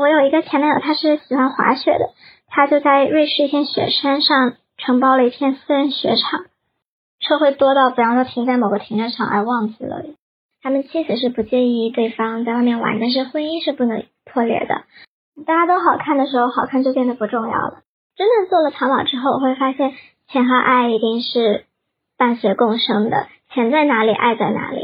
我有一个前男友，他是喜欢滑雪的，他就在瑞士一片雪山上承包了一片私人雪场，车会多到不让他停在某个停车场而忘记了。他们妻子是不介意对方在外面玩，但是婚姻是不能破裂的。大家都好看的时候，好看就变得不重要了。真正做了淘宝之后，我会发现钱和爱一定是伴随共生的，钱在哪里，爱在哪里。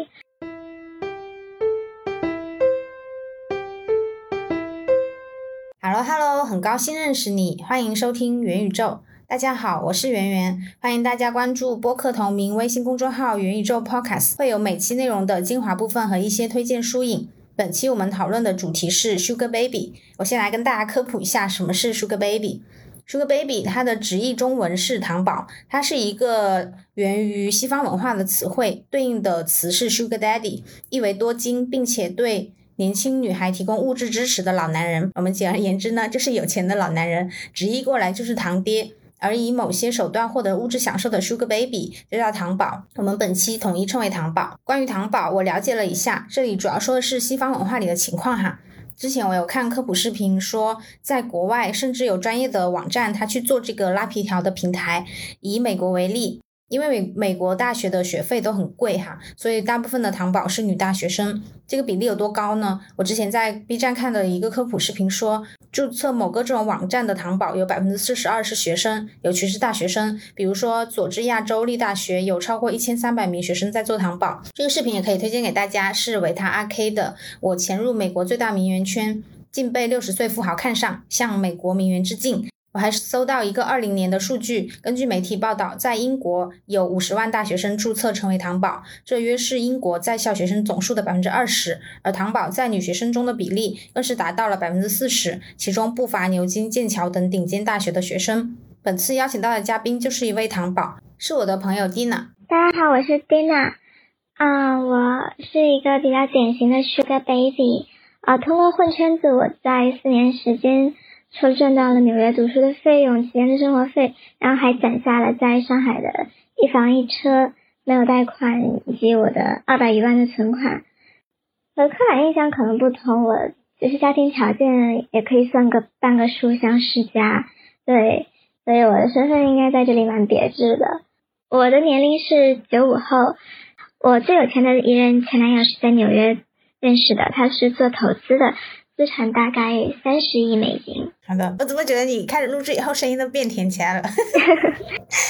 很高兴认识你，欢迎收听元宇宙。大家好，我是圆圆，欢迎大家关注播客同名微信公众号“元宇宙 Podcast”，会有每期内容的精华部分和一些推荐书影。本期我们讨论的主题是 Sugar Baby。我先来跟大家科普一下什么是 Sugar Baby。Sugar Baby 它的直译中文是糖宝，它是一个源于西方文化的词汇，对应的词是 Sugar Daddy，意为多金，并且对。年轻女孩提供物质支持的老男人，我们简而言之呢，就是有钱的老男人，直译过来就是堂爹。而以某些手段获得物质享受的 Sugar Baby 就叫糖宝，我们本期统一称为糖宝。关于糖宝，我了解了一下，这里主要说的是西方文化里的情况哈。之前我有看科普视频说，在国外甚至有专业的网站，他去做这个拉皮条的平台。以美国为例。因为美美国大学的学费都很贵哈，所以大部分的糖宝是女大学生。这个比例有多高呢？我之前在 B 站看的一个科普视频说，注册某个这种网站的糖宝有百分之四十二是学生，尤其是大学生。比如说佐治亚州立大学有超过一千三百名学生在做糖宝。这个视频也可以推荐给大家，是维他阿 K 的。我潜入美国最大名媛圈，竟被六十岁富豪看上，向美国名媛致敬。我还搜到一个二零年的数据，根据媒体报道，在英国有五十万大学生注册成为糖宝，这约是英国在校学生总数的百分之二十，而糖宝在女学生中的比例更是达到了百分之四十，其中不乏牛津、剑桥等顶尖大学的学生。本次邀请到的嘉宾就是一位糖宝，是我的朋友 Dina。大家好，我是 Dina。啊，我是一个比较典型的 Sugar Baby。啊，通过混圈子，我在四年时间。抽赚到了纽约读书的费用、几天的生活费，然后还攒下了在上海的一房一车，没有贷款，以及我的二百余万的存款。和刻板印象可能不同，我其实家庭条件也可以算个半个书香世家，对，所以我的身份应该在这里蛮别致的。我的年龄是九五后，我最有钱的一任前男友是在纽约认识的，他是做投资的。资产大概三十亿美金。好的，我怎么觉得你开始录制以后声音都变甜起来了？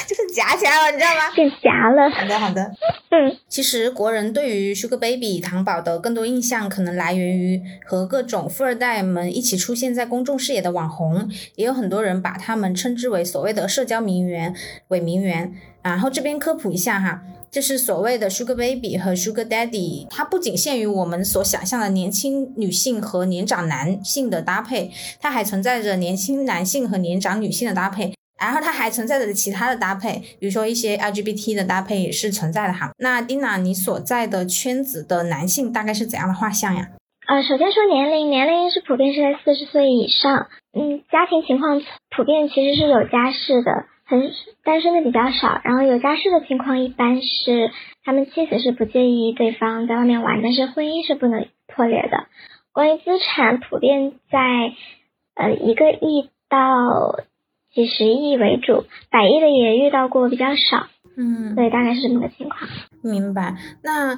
就是夹起来了，你知道吗？变夹了。好的，好的。嗯，其实国人对于 Sugar Baby 糖宝的更多印象，可能来源于和各种富二代们一起出现在公众视野的网红，也有很多人把他们称之为所谓的社交名媛、伪名媛。然后这边科普一下哈。就是所谓的 Sugar Baby 和 Sugar Daddy，它不仅限于我们所想象的年轻女性和年长男性的搭配，它还存在着年轻男性和年长女性的搭配，然后它还存在着其他的搭配，比如说一些 LGBT 的搭配也是存在的哈。那 Dina，你所在的圈子的男性大概是怎样的画像呀？呃，首先说年龄，年龄是普遍是在四十岁以上，嗯，家庭情况普遍其实是有家室的。很单身的比较少，然后有家室的情况一般是他们妻子是不介意对方在外面玩，但是婚姻是不能破裂的。关于资产，普遍在呃一个亿到几十亿为主，百亿的也遇到过比较少。嗯，对，大概是这么个情况。明白。那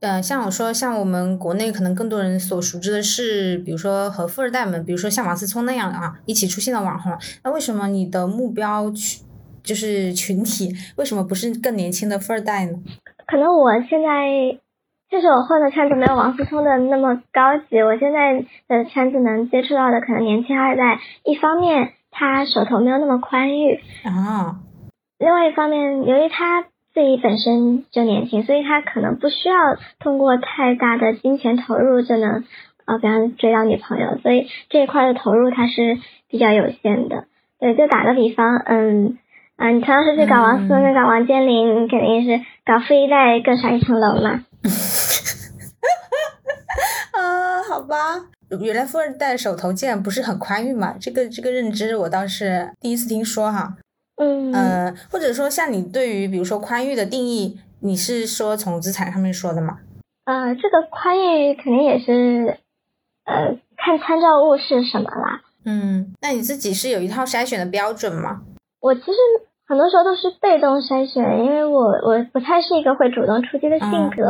呃，像我说，像我们国内可能更多人所熟知的是，比如说和富二代们，比如说像王思聪那样啊，一起出现的网红。那为什么你的目标群就是群体，为什么不是更年轻的富二代呢？可能我现在就是我混的圈子没有王思聪的那么高级，我现在的圈子能接触到的可能年轻二代，一方面他手头没有那么宽裕啊，另外一方面由于他。自己本身就年轻，所以他可能不需要通过太大的金钱投入就能，呃，比方追到女朋友，所以这一块的投入它是比较有限的。对，就打个比方，嗯，啊，你同样是去搞王思聪跟搞王健林，肯定是搞富一代更上一层楼嘛。啊，好吧，原来富二代手头竟然不是很宽裕嘛，这个这个认知我倒是第一次听说哈。嗯呃，或者说像你对于比如说宽裕的定义，你是说从资产上面说的吗？呃，这个宽裕肯定也是，呃，看参照物是什么啦。嗯，那你自己是有一套筛选的标准吗？我其实很多时候都是被动筛选，因为我我不太是一个会主动出击的性格，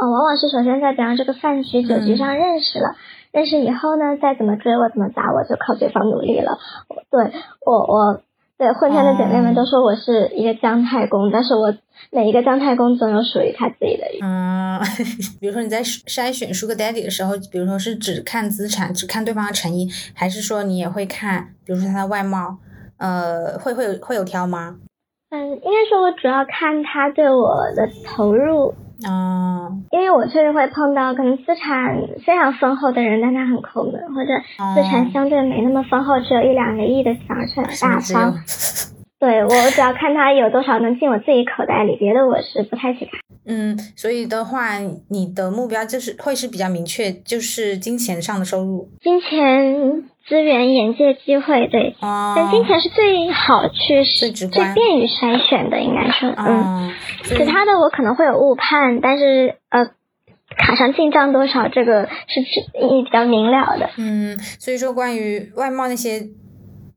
嗯，往往是首先在比方这个饭局酒局上认识了，认识以后呢，再怎么追我怎么打我就靠对方努力了。对我我对混圈的姐妹们都说我是一个姜太公，但是我每一个姜太公总有属于他自己的。嗯，比如说你在筛选 Sugar Daddy 的时候，比如说是只看资产，只看对方的诚意，还是说你也会看，比如说他的外貌？呃，会会有会有挑吗？嗯，应该说，我主要看他对我的投入。哦。因为我确实会碰到可能资产非常丰厚的人，但他很抠门，或者资产相对没那么丰厚，只有一两个亿的小是大方。对我只要看他有多少能进我自己口袋里，别的我是不太去看。嗯，所以的话，你的目标就是会是比较明确，就是金钱上的收入。金钱。资源、眼界、机会，对，但金钱是最好去最最便于筛选的，应该说，嗯，其他的我可能会有误判，但是呃，卡上进账多少，这个是比较明了的。嗯，所以说关于外贸那些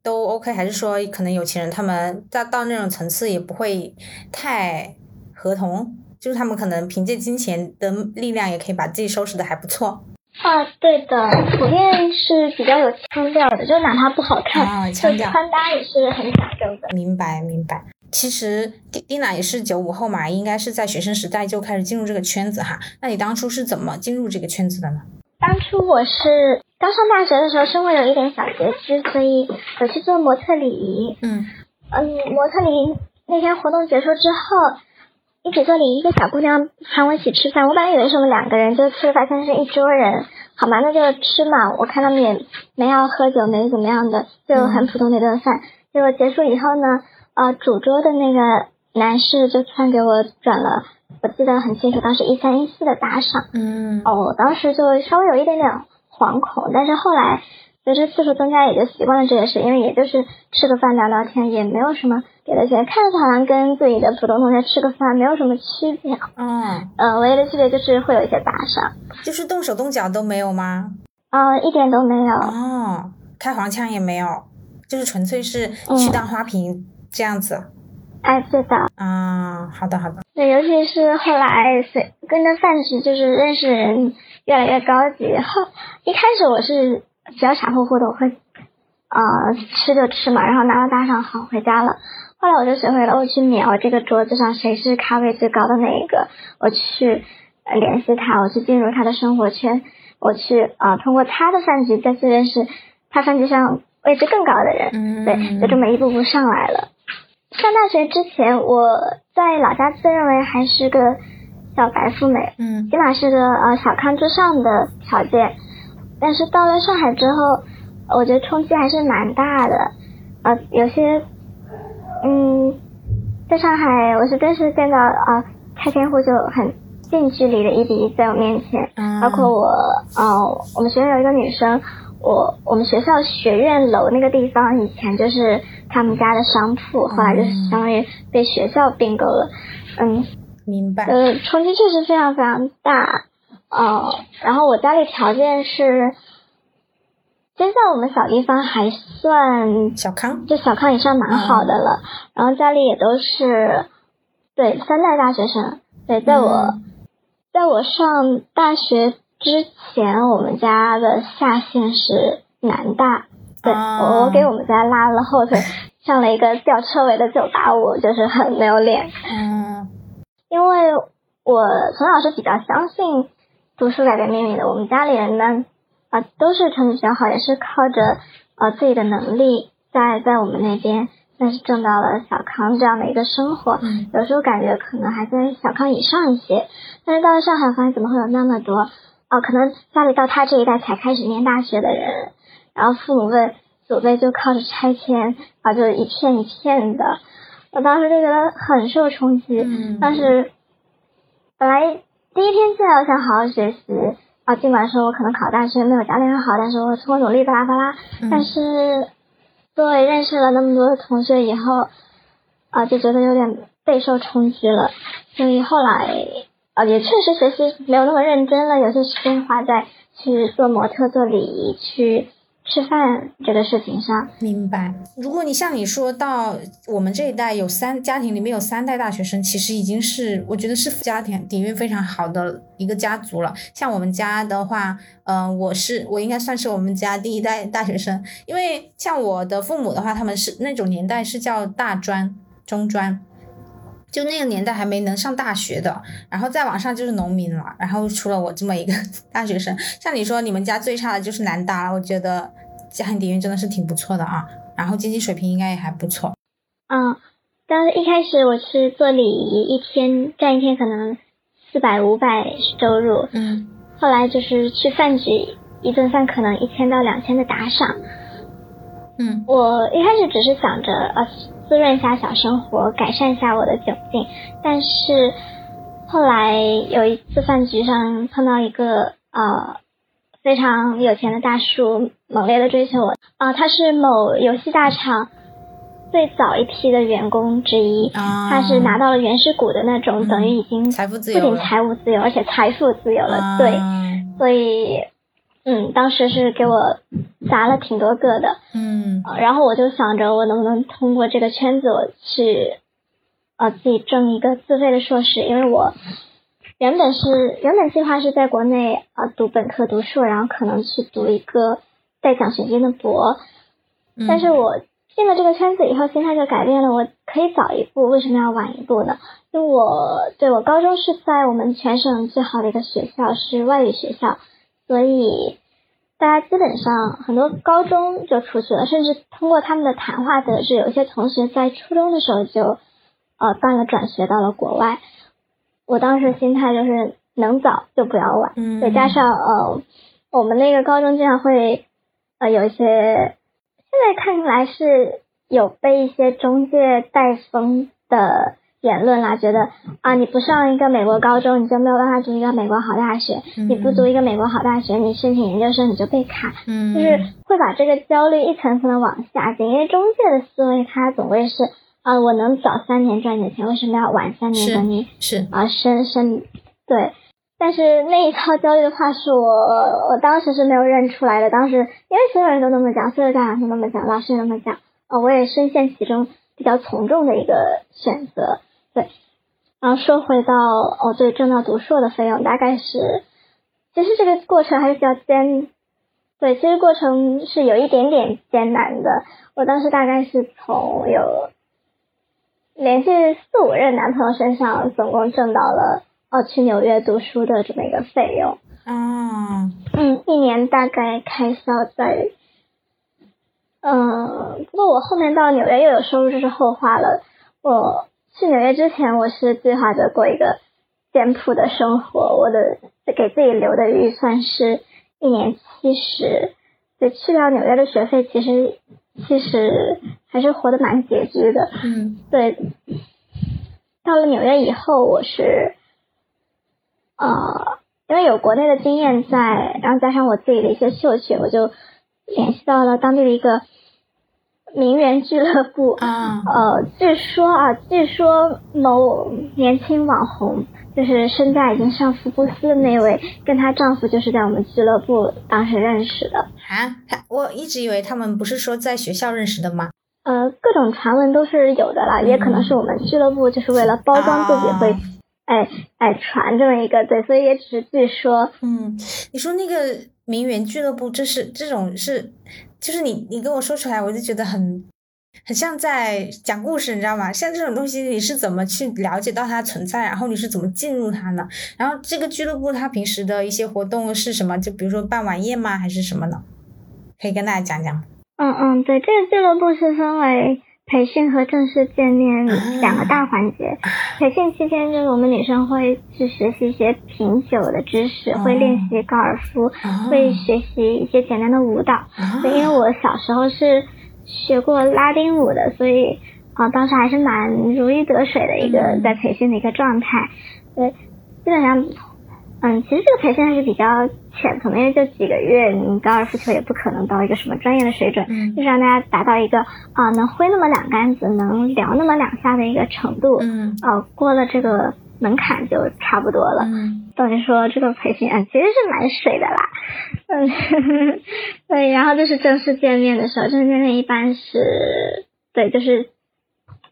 都 OK，还是说可能有钱人他们到到那种层次也不会太合同，就是他们可能凭借金钱的力量也可以把自己收拾的还不错。啊，对的，普遍是比较有腔调的，就哪怕不好看，就穿搭也是很讲究的。明白，明白。其实蒂蒂娜也是九五后嘛，应该是在学生时代就开始进入这个圈子哈。那你当初是怎么进入这个圈子的呢？当初我是刚上大学的时候，生活有一点小拮据，所以我去做模特礼仪。嗯嗯，模特礼仪那天活动结束之后。一起做礼仪，一个小姑娘喊我一起吃饭。我本来以为是我们两个人，就吃发现是一桌人。好嘛，那就吃嘛。我看他们也没要喝酒，没怎么样的，就很普通的一顿饭。结果结束以后呢，呃，主桌的那个男士就突然给我转了，我记得很清楚，当时一三一四的打赏。嗯。哦，当时就稍微有一点点惶恐，但是后来随着次数增加，也就习惯了这件事，因为也就是吃个饭聊聊天，也没有什么。别的钱看着好像跟自己的普通同学吃个饭没有什么区别，嗯，呃，唯一的区别就是会有一些打赏，就是动手动脚都没有吗？啊，一点都没有。哦，开黄腔也没有，就是纯粹是去当花瓶这样子。哎，对的。啊，好的好的。对，尤其是后来随跟着饭局，就是认识人越来越高级。后一开始我是比较傻乎乎的，我会呃吃就吃嘛，然后拿到大赏好回家了。后来我就学会了，我去瞄这个桌子上谁是咖位最高的那一个，我去联系他，我去进入他的生活圈，我去啊通过他的饭局再去认识他饭局上位置更高的人，对，就这么一步步上来了。上大学之前，我在老家自认为还是个小白富美，嗯，起码是个呃小康之上的条件，但是到了上海之后，我觉得冲击还是蛮大的，呃，有些。嗯，在上海，我是真是见到啊，开天户就很近距离的一比一在我面前，包括我，呃，我们学校有一个女生，我我们学校学院楼那个地方以前就是他们家的商铺，后来就是相当于被学校并购了，嗯，明白，呃，冲击确实非常非常大，哦，然后我家里条件是。现在我们小地方还算小康，就小康以上蛮好的了。然后家里也都是对三代大学生。对，在我在我上大学之前，我们家的下线是南大。对，我我给我们家拉了后腿，上了一个吊车尾的九八五，就是很没有脸。嗯，因为我从小是比较相信读书改变命运的。我们家里人呢。啊，都是成绩比较好，也是靠着呃自己的能力，在在我们那边算是挣到了小康这样的一个生活。嗯，有时候感觉可能还在小康以上一些，但是到了上海，发现怎么会有那么多哦？可能家里到他这一代才开始念大学的人，然后父母辈祖辈就靠着拆迁啊，就一片一片的。我当时就觉得很受冲击。嗯，但是本来第一天进来，我想好好学习。啊，尽管说我可能考大学没有家里人好，但是我通过努力巴拉巴拉。但是，作为认识了那么多的同学以后，啊，就觉得有点备受冲击了。所以后来，啊，也确实学习没有那么认真了，有些时间花在去做模特、做礼仪、去。吃饭这个事情上，明白。如果你像你说到我们这一代有三家庭里面有三代大学生，其实已经是我觉得是家庭底蕴非常好的一个家族了。像我们家的话，嗯，我是我应该算是我们家第一代大学生，因为像我的父母的话，他们是那种年代是叫大专、中专，就那个年代还没能上大学的，然后再往上就是农民了。然后除了我这么一个 大学生，像你说你们家最差的就是南大了，我觉得。家庭底蕴真的是挺不错的啊，然后经济水平应该也还不错。嗯，但是一开始我是做礼仪，一天干一天可能四百五百收入。嗯。后来就是去饭局，一顿饭可能一千到两千的打赏。嗯。我一开始只是想着呃滋润一下小生活，改善一下我的窘境，但是后来有一次饭局上碰到一个呃。非常有钱的大叔猛烈的追求我啊！他是某游戏大厂最早一批的员工之一，他是拿到了原始股的那种，等于已经不仅财务自由，而且财富自由了。对，所以嗯，当时是给我砸了挺多个的。嗯，然后我就想着，我能不能通过这个圈子，我去呃自己挣一个自费的硕士，因为我。原本是原本计划是在国内啊读本科读硕，然后可能去读一个带奖学金的博。但是我进了这个圈子以后，心态就改变了。我可以早一步，为什么要晚一步呢？因为我对我高中是在我们全省最好的一个学校，是外语学校，所以大家基本上很多高中就出去了，甚至通过他们的谈话得知，有些同学在初中的时候就呃办了转学到了国外。我当时心态就是能早就不要晚，再加上呃，我们那个高中经常会呃有一些，现在看来是有被一些中介带风的言论啦，觉得啊你不上一个美国高中，你就没有办法读一个美国好大学，你不读一个美国好大学，你申请研究生你就被卡，就是会把这个焦虑一层层的往下减，因为中介的思维他总归是。啊，我能早三年赚点钱，为什么要晚三年等你？是啊，深深对，但是那一套焦虑的话术，我我当时是没有认出来的。当时因为所有人都那么讲，所有家长都那么讲，老师也那么讲，啊，我也深陷其中，比较从众的一个选择。对，然后说回到哦，对，挣到读硕的费用，大概是，其实这个过程还是比较艰，对，其实过程是有一点点艰难的。我当时大概是从有。连续四五任男朋友身上，总共挣到了哦去纽约读书的这么一个费用。嗯嗯，一年大概开销在，嗯，不过我后面到纽约又有收入，这是后话了。我去纽约之前，我是计划着过一个简朴的生活，我的给自己留的预算是一年七十，对，去掉纽约的学费，其实其实。还是活得蛮拮据的，嗯，对。到了纽约以后，我是，呃，因为有国内的经验在，然后加上我自己的一些嗅觉，我就联系到了当地的一个名媛俱乐部。啊，呃，据说啊，据说某年轻网红。就是身价已经上福布斯的那位，跟她丈夫就是在我们俱乐部当时认识的。啊，他我一直以为他们不是说在学校认识的吗？呃，各种传闻都是有的啦，也可能是我们俱乐部就是为了包装自己会，哎哎传这么一个对，所以也只是据说。嗯，你说那个名媛俱乐部，这是这种是，就是你你跟我说出来，我就觉得很很像在讲故事，你知道吗？像这种东西，你是怎么去了解到它存在，然后你是怎么进入它呢？然后这个俱乐部它平时的一些活动是什么？就比如说办晚宴吗，还是什么呢？可以跟大家讲讲。嗯嗯，对，这个俱乐部是分为培训和正式见面两个大环节。培训期间，就是我们女生会去学习一些品酒的知识，会练习高尔夫，会学习一些简单的舞蹈。因为我小时候是学过拉丁舞的，所以啊，当时还是蛮如鱼得水的一个在培训的一个状态。对，基本上。嗯，其实这个培训还是比较浅可能也就几个月，你高尔夫球也不可能到一个什么专业的水准，嗯就是让大家达到一个啊能挥那么两杆子，能聊那么两下的一个程度，嗯，啊过了这个门槛就差不多了。嗯，等于说这个培训，嗯，其实是蛮水的啦，嗯，对，然后就是正式见面的时候，正式见面一般是，对，就是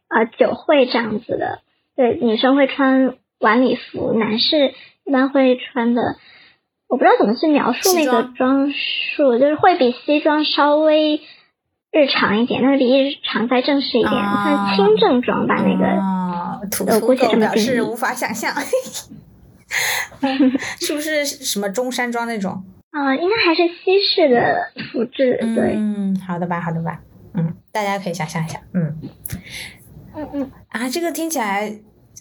呃酒会这样子的，对，女生会穿晚礼服，男士一般会穿的，我不知道怎么去描述那个装束，就是会比西装稍微日常一点，但是比日常再正式一点，算轻正装吧，那个，土我估计表示无法想象。是不是什么中山装那种？啊，应该还是西式的服制。对，嗯，好的吧，好的吧，嗯，大家可以想象一下，嗯，嗯嗯啊，这个听起来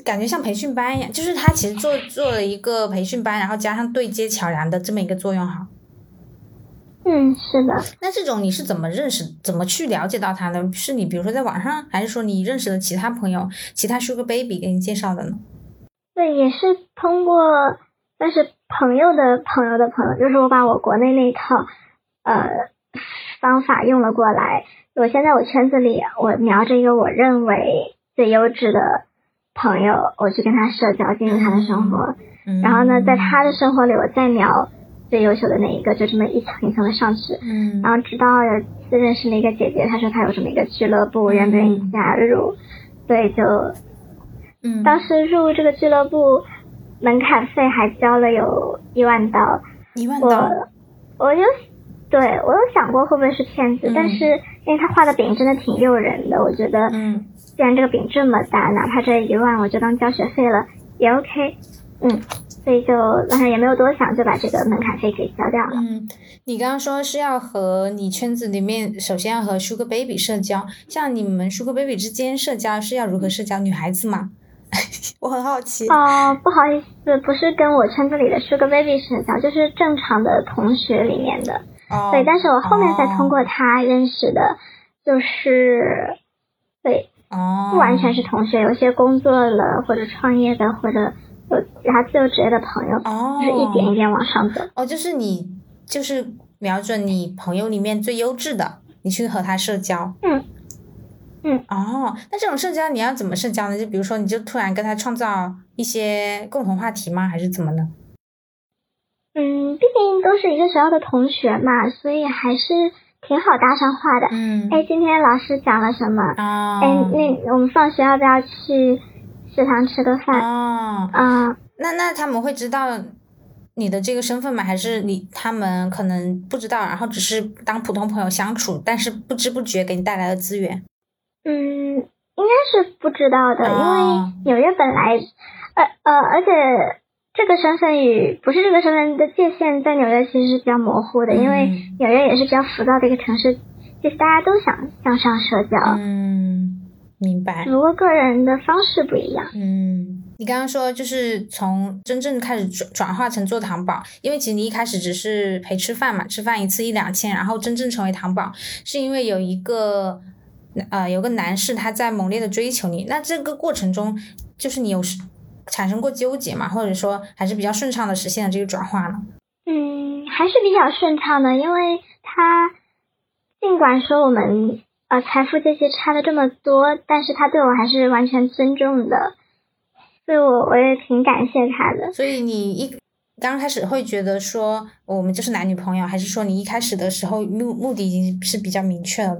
感觉像培训班一样，就是他其实做做了一个培训班，然后加上对接桥梁的这么一个作用哈。嗯，是的。那这种你是怎么认识、怎么去了解到他的？是你比如说在网上，还是说你认识的其他朋友、其他 Sugar Baby 给你介绍的呢？对，也是通过，但是朋友的朋友的朋友，就是我把我国内那一套呃方法用了过来。我现在我圈子里，我瞄着一个我认为最优质的朋友，我去跟他社交，进入他的生活。然后呢，在他的生活里，我再瞄最优秀的那一个，就这么一层一层的上去。嗯。然后直到有次认识了一个姐姐，她说她有这么一个俱乐部，愿不愿意加入？对，就。嗯，当时入这个俱乐部，门槛费还交了有一万刀，一万刀，我就对我有想过会不会是骗子，但是因为他画的饼真的挺诱人的，我觉得，嗯，既然这个饼这么大，哪怕这一万我就当交学费了也 OK，嗯，所以就当时也没有多想，就把这个门槛费给交掉了。嗯，你刚刚说是要和你圈子里面，首先要和 Sugar Baby 社交，像你们 Sugar Baby 之间社交是要如何社交？女孩子嘛。我很好奇哦，不好意思，不是跟我圈子里的 Sugar Baby 社交，就是正常的同学里面的。哦。对，但是我后面才通过他认识的，就是对，哦，不完全是同学，有些工作了或者创业的，或者有其他自由职业的朋友，哦，就是一点一点往上走。哦，就是你就是瞄准你朋友里面最优质的，你去和他社交。嗯。嗯哦，那这种社交你要怎么社交呢？就比如说，你就突然跟他创造一些共同话题吗？还是怎么呢？嗯，毕竟都是一个学校的同学嘛，所以还是挺好搭上话的。嗯，哎，今天老师讲了什么？啊，哎，那我们放学要不要去食堂吃个饭？哦，啊，那那他们会知道你的这个身份吗？还是你他们可能不知道，然后只是当普通朋友相处，但是不知不觉给你带来了资源？嗯，应该是不知道的，因为纽约本来，呃呃，而且这个身份与不是这个身份的界限在纽约其实是比较模糊的，因为纽约也是比较浮躁的一个城市，其实大家都想向上社交。嗯，明白。只不过个人的方式不一样。嗯，你刚刚说就是从真正开始转转化成做糖宝，因为其实你一开始只是陪吃饭嘛，吃饭一次一两千，然后真正成为糖宝，是因为有一个。呃，有个男士他在猛烈的追求你，那这个过程中，就是你有产生过纠结嘛？或者说还是比较顺畅的实现了这个转化呢？嗯，还是比较顺畅的，因为他尽管说我们呃财富这些差的这么多，但是他对我还是完全尊重的，所以我我也挺感谢他的。所以你一刚开始会觉得说我们就是男女朋友，还是说你一开始的时候目目的已经是比较明确了？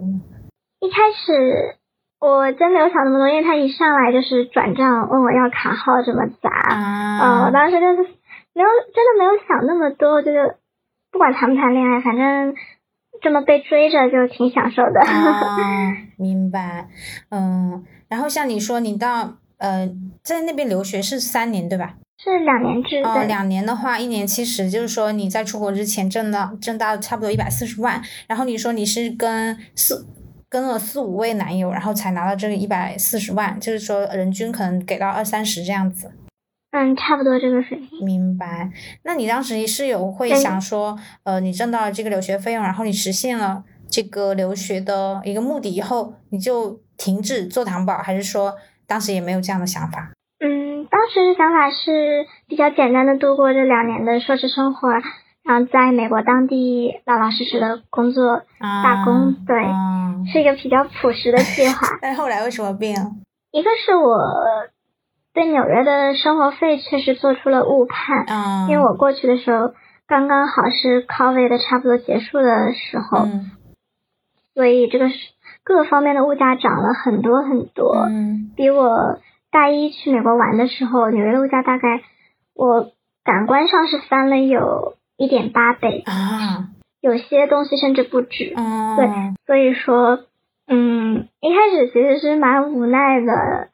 一开始我真没有想那么多，因为他一上来就是转账问我要卡号这么杂，嗯，我当时就是没有真的没有想那么多，就是不管谈不谈恋爱，反正这么被追着就挺享受的。明白，嗯，然后像你说你到呃在那边留学是三年对吧？是两年制。哦，两年的话一年七十，就是说你在出国之前挣到挣到差不多一百四十万，然后你说你是跟四。跟了四五位男友，然后才拿到这个一百四十万，就是说人均可能给到二三十这样子。嗯，差不多这个水平。明白。那你当时是有会想说，呃，你挣到了这个留学费用，然后你实现了这个留学的一个目的以后，你就停止做糖宝，还是说当时也没有这样的想法？嗯，当时的想法是比较简单的度过这两年的硕士生活。然后在美国当地老老实实的工作打工，对，是一个比较朴实的计划。但后来为什么变？一个是我对纽约的生活费确实做出了误判，啊，因为我过去的时候刚刚好是 COVID 的差不多结束的时候，嗯所以这个是各个方面的物价涨了很多很多，嗯比我大一去美国玩的时候，纽约的物价大概我感官上是翻了有一点八倍，啊，有些东西甚至不止。嗯，对所以说，嗯，一开始其实是蛮无奈的，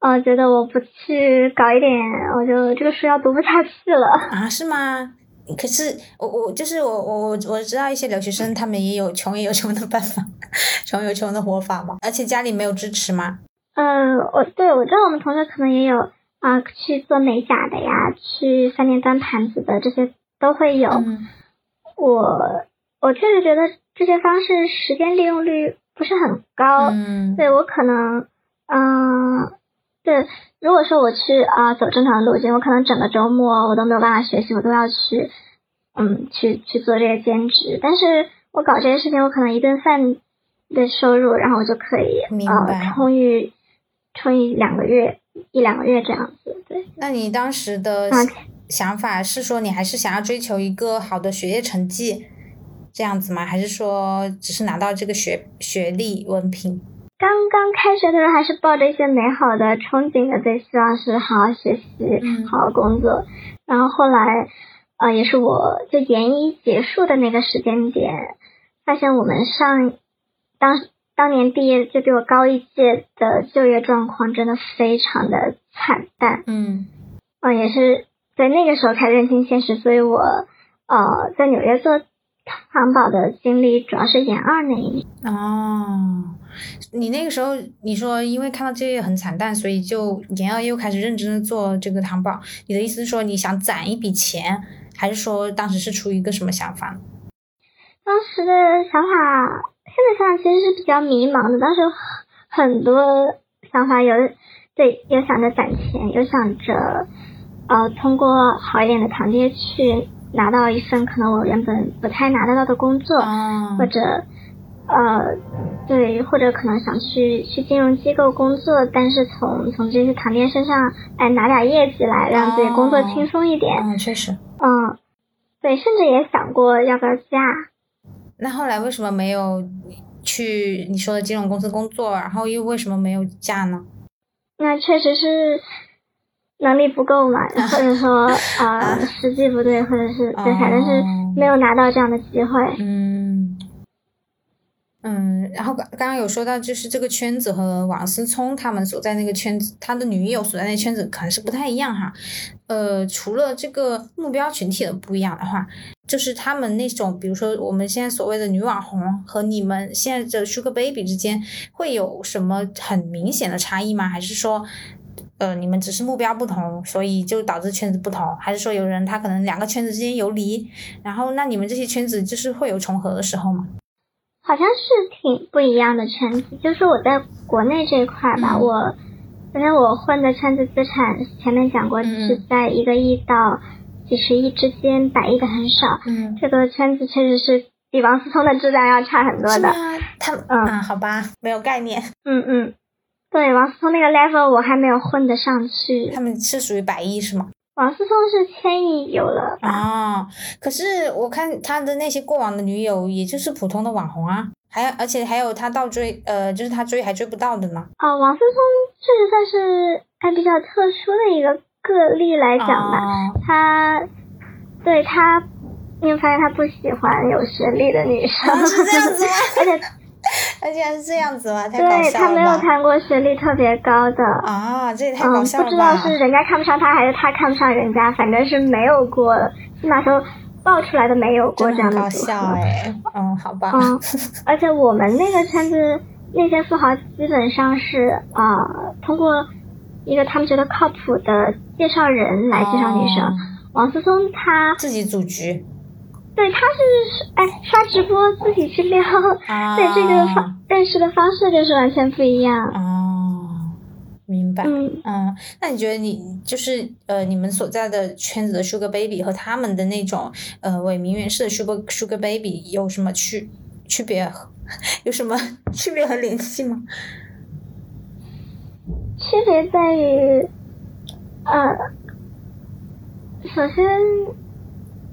呃，觉得我不去搞一点，我就这个书要读不下去了。啊，是吗？可是我我就是我我我我知道一些留学生，他们也有穷也有穷的办法，穷有穷的活法嘛，而且家里没有支持吗。嗯，我对我知道我们同学可能也有啊、去做美甲的呀，去饭店端盘子的，这些都会有。嗯我我确实觉得这些方式时间利用率不是很高，嗯对我可能，嗯、对，如果说我去啊、走正常的路径，我可能整个周末我都没有办法学习，我都要去，嗯，去去做这些兼职。但是我搞这些事情，我可能一顿饭的收入，然后我就可以明白呃充裕充裕两个月一两个月这样子，对。那你当时的啊想法是说，你还是想要追求一个好的学业成绩，这样子吗？还是说只是拿到这个学学历文凭？刚刚开学的时候，还是抱着一些美好的憧憬的，对，希望是好好学习，嗯好好工作。然后后来，呃，也是我就研一结束的那个时间点，发现我们上当当年毕业就比我高一届的就业状况真的非常的惨淡。嗯嗯、也是在那个时候才认清现实，所以我呃在纽约做糖宝的经历主要是研二那一年。哦，你那个时候你说因为看到就业很惨淡，所以就研二又开始认真的做这个糖宝。你的意思是说你想攒一笔钱，还是说当时是出于一个什么想法？当时的想法，现在想想其实是比较迷茫的。当时很多想法，有对，有想着攒钱，有想着呃通过好一点的堂爹去拿到一份可能我原本不太拿得到的工作，哦或者呃对，或者可能想去去金融机构工作，但是从从这些堂爹身上哎拿点业绩来，让自己工作哦轻松一点。嗯，确实。嗯，对，甚至也想过要不要嫁。那后来为什么没有去你说的金融公司工作，然后又为什么没有嫁呢？那确实是能力不够嘛，或者说呃时机不对，或者是对，反正是没有拿到这样的机会。嗯嗯，然后刚刚刚有说到，就是这个圈子和王思聪他们所在那个圈子，他的女友所在那个圈子可能是不太一样哈。呃，除了这个目标群体的不一样的话，就是他们那种，比如说我们现在所谓的女网红和你们现在的 Sugar Baby 之间，会有什么很明显的差异吗？还是说，呃，你们只是目标不同，所以就导致圈子不同？还是说有人他可能两个圈子之间游离，然后那你们这些圈子就是会有重合的时候吗？好像是挺不一样的圈子，就是我在国内这一块吧，嗯我因为我混的圈子资产前面讲过嗯是在一个亿到几十亿之间，百亿的很少。嗯，这个圈子确实是比王思聪的质量要差很多的。他嗯啊，好吧，没有概念。嗯嗯，对，王思聪那个 level 我还没有混得上去。他们是属于百亿是吗？王思聪是千亿有了吧？啊，可是我看他的那些过往的女友，也就是普通的网红啊，还有而且还有他倒追，呃，就是他追还追不到的呢。哦，王思聪确实算是哎比较特殊的一个个例来讲吧。哦他对他，你有发现他不喜欢有学历的女生，啊是这样子吗 而且而且还是这样子吗？太搞对他没有！谈过学历特别高的。啊，这也太搞嗯，笑了不知道！是人家看不上他，还是他看不上人家，反正是没有过，起码说爆出来的没有过这样的组合。笑哎，嗯，好吧，嗯，而且我们那个圈子那些富豪基本上是啊、呃通过一个他们觉得靠谱的介绍人来介绍女生。哦王思聪他自己组局对他是哎刷直播自己去撩，啊，对这个方认识的方式就是完全不一样。哦，明白。嗯，嗯，那你觉得你就是呃，你们所在的圈子的 Sugar Baby 和他们的那种呃伪名媛式的 Sugar Sugar Baby 有什么区区别？有什么 区别和联系吗？区别在于，呃，首先，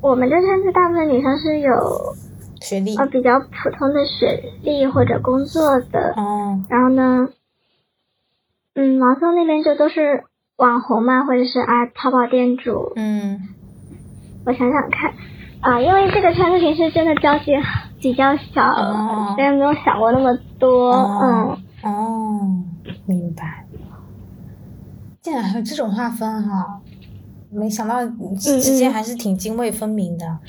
我们这圈子大部分女生是有学历呃比较普通的学历或者工作的，哦，然后呢，嗯，毛松那边就都是网红嘛，或者是啊淘宝店主。嗯我想想看，啊、因为这个圈子平时真的交集比较小，哦所以没有想过那么多。哦嗯，哦，明白。竟然还有这种划分哈、没想到之之间还是挺泾渭分明的。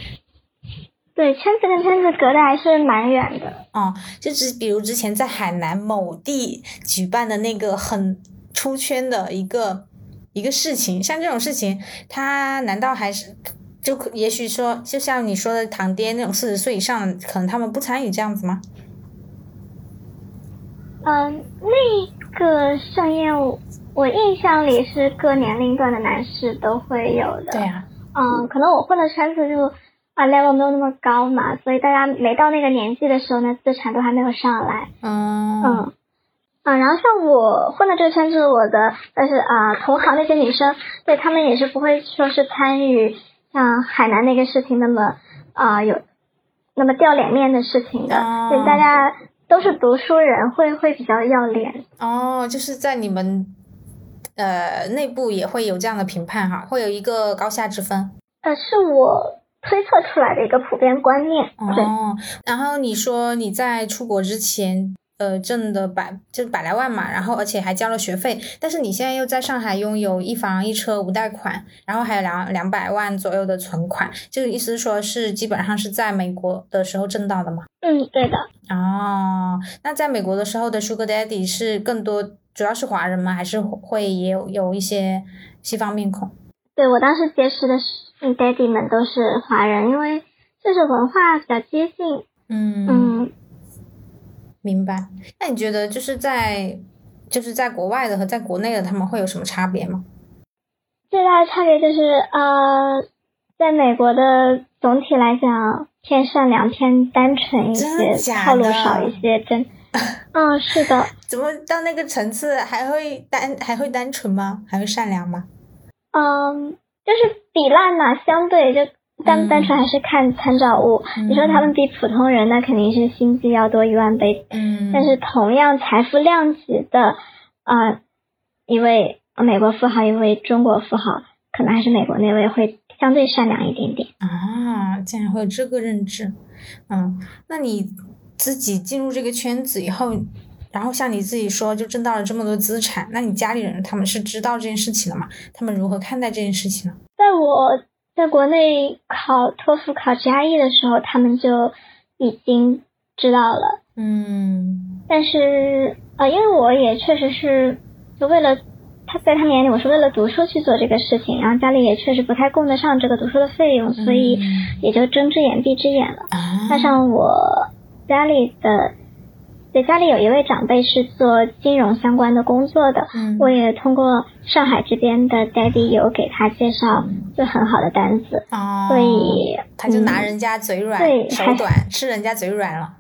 对，圈子跟圈子隔的还是蛮远的。哦，就只比如之前在海南某地举办的那个很出圈的一个一个事情，像这种事情，他难道还是就也许说，就像你说的堂爹那种四十岁以上的，可能他们不参与这样子吗？嗯、那个盛宴，我印象里是各年龄段的男士都会有的。对啊，嗯，可能我混的圈子就啊 level 没有那么高嘛，所以大家没到那个年纪的时候呢，资产都还没有上来。嗯嗯。啊，然后像我混的这个圈子，我的但是啊、同行那些女生，对她们也是不会说是参与像海南那个事情那么啊、有那么掉脸面的事情的，哦所以大家都是读书人，会会比较要脸。哦，就是在你们呃内部也会有这样的评判哈，会有一个高下之分。呃，是我推测出来的一个普遍观念。哦，然后你说你在出国之前，呃，挣的百就是百来万嘛，然后而且还交了学费，但是你现在又在上海拥有一房一车无贷款，然后还有两两百万左右的存款，这个意思是说是基本上是在美国的时候挣到的吗？嗯，对的。哦，那在美国的时候的 Sugar Daddy 是更多主要是华人吗？还是会也有有一些西方面孔？对我当时结识的是嗯 daddy 们都是华人，因为就是文化比较接近。嗯嗯，明白。那你觉得就是在就是在国外的和在国内的他们会有什么差别吗？最大的差别就是呃，在美国的总体来讲偏善良、偏单纯一些，套路少一些，真。嗯，是的。怎么到那个层次还会单还会单纯吗？还会善良吗？嗯，就是比烂嘛，相对就单嗯单纯还是看参照物。你说他们比普通人，那肯定是心机要多一万倍。嗯，但是同样财富量级的，呃，一位美国富豪，一位中国富豪，可能还是美国那位会相对善良一点点。啊，竟然会有这个认知，嗯，那你自己进入这个圈子以后，然后像你自己说，就挣到了这么多资产，那你家里人他们是知道这件事情的吗？他们如何看待这件事情呢？在我在国内考托福、考 GRE 的时候，他们就已经知道了。嗯但是呃，因为我也确实是就为了他在他们眼里，我是为了读书去做这个事情，然后家里也确实不太供得上这个读书的费用，所以嗯也就睁只眼闭只眼了。啊，加上我家里的，对家里有一位长辈是做金融相关的工作的，嗯。我也通过上海这边的 daddy 有给他介绍就很好的单子，哦，所以他就拿嗯人家嘴软、对手短，吃人家嘴软了。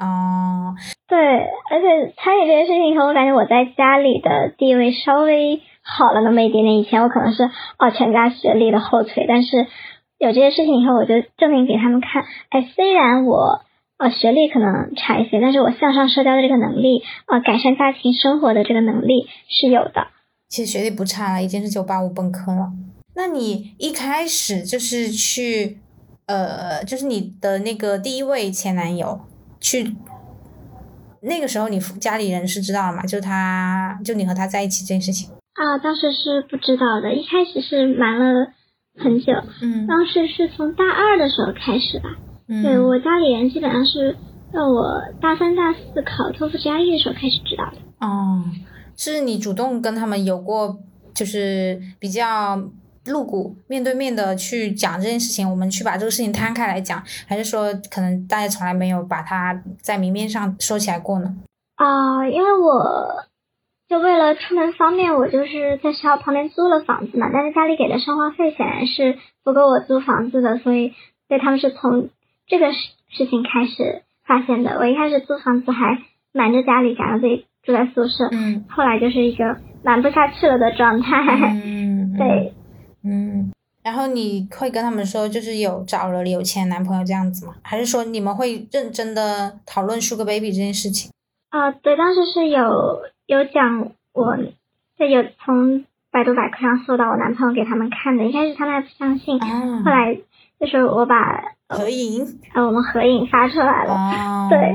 哦，对，而且参与这件事情以后，我感觉我在家里的地位稍微好了那么一点点。以前我可能是哦全家学历的后腿，但是有这些事情以后，我就证明给他们看，哎，虽然我呃学历可能差一些，但是我向上社交的这个能力，呃改善家庭生活的这个能力是有的。其实学历不差了，已经是九八五本科了。那你一开始就是去，呃，就是你的那个第一位前男友去，那个时候你家里人是知道了吗？就他，就你和他在一起这件事情。啊，当时是不知道的，一开始是瞒了很久，嗯当时是从大二的时候开始吧。嗯，对我家里人基本上是让我大三、大四考托福 GRE 的时候开始知道的。哦，是你主动跟他们有过，就是比较露骨、面对面的去讲这件事情，我们去把这个事情摊开来讲，还是说可能大家从来没有把它在明面上说起来过呢？啊、因为我就为了出门方便，我就是在学校旁边租了房子嘛，但是家里给的生活费显然是不够我租房子的，所以对他们是从这个事事情开始发现的。我一开始租房子还瞒着家里，假装自己住在宿舍，嗯后来就是一个瞒不下去了的状态。嗯对，嗯。然后你会跟他们说，就是有找了有钱男朋友这样子吗？还是说你们会认真的讨论 Sugar Baby 这件事情？啊，对，当时是有有讲我，就有从百度百科上搜到我男朋友给他们看的，一开始他们还不相信，后来就是我把合影，啊，我们合影发出来了，对。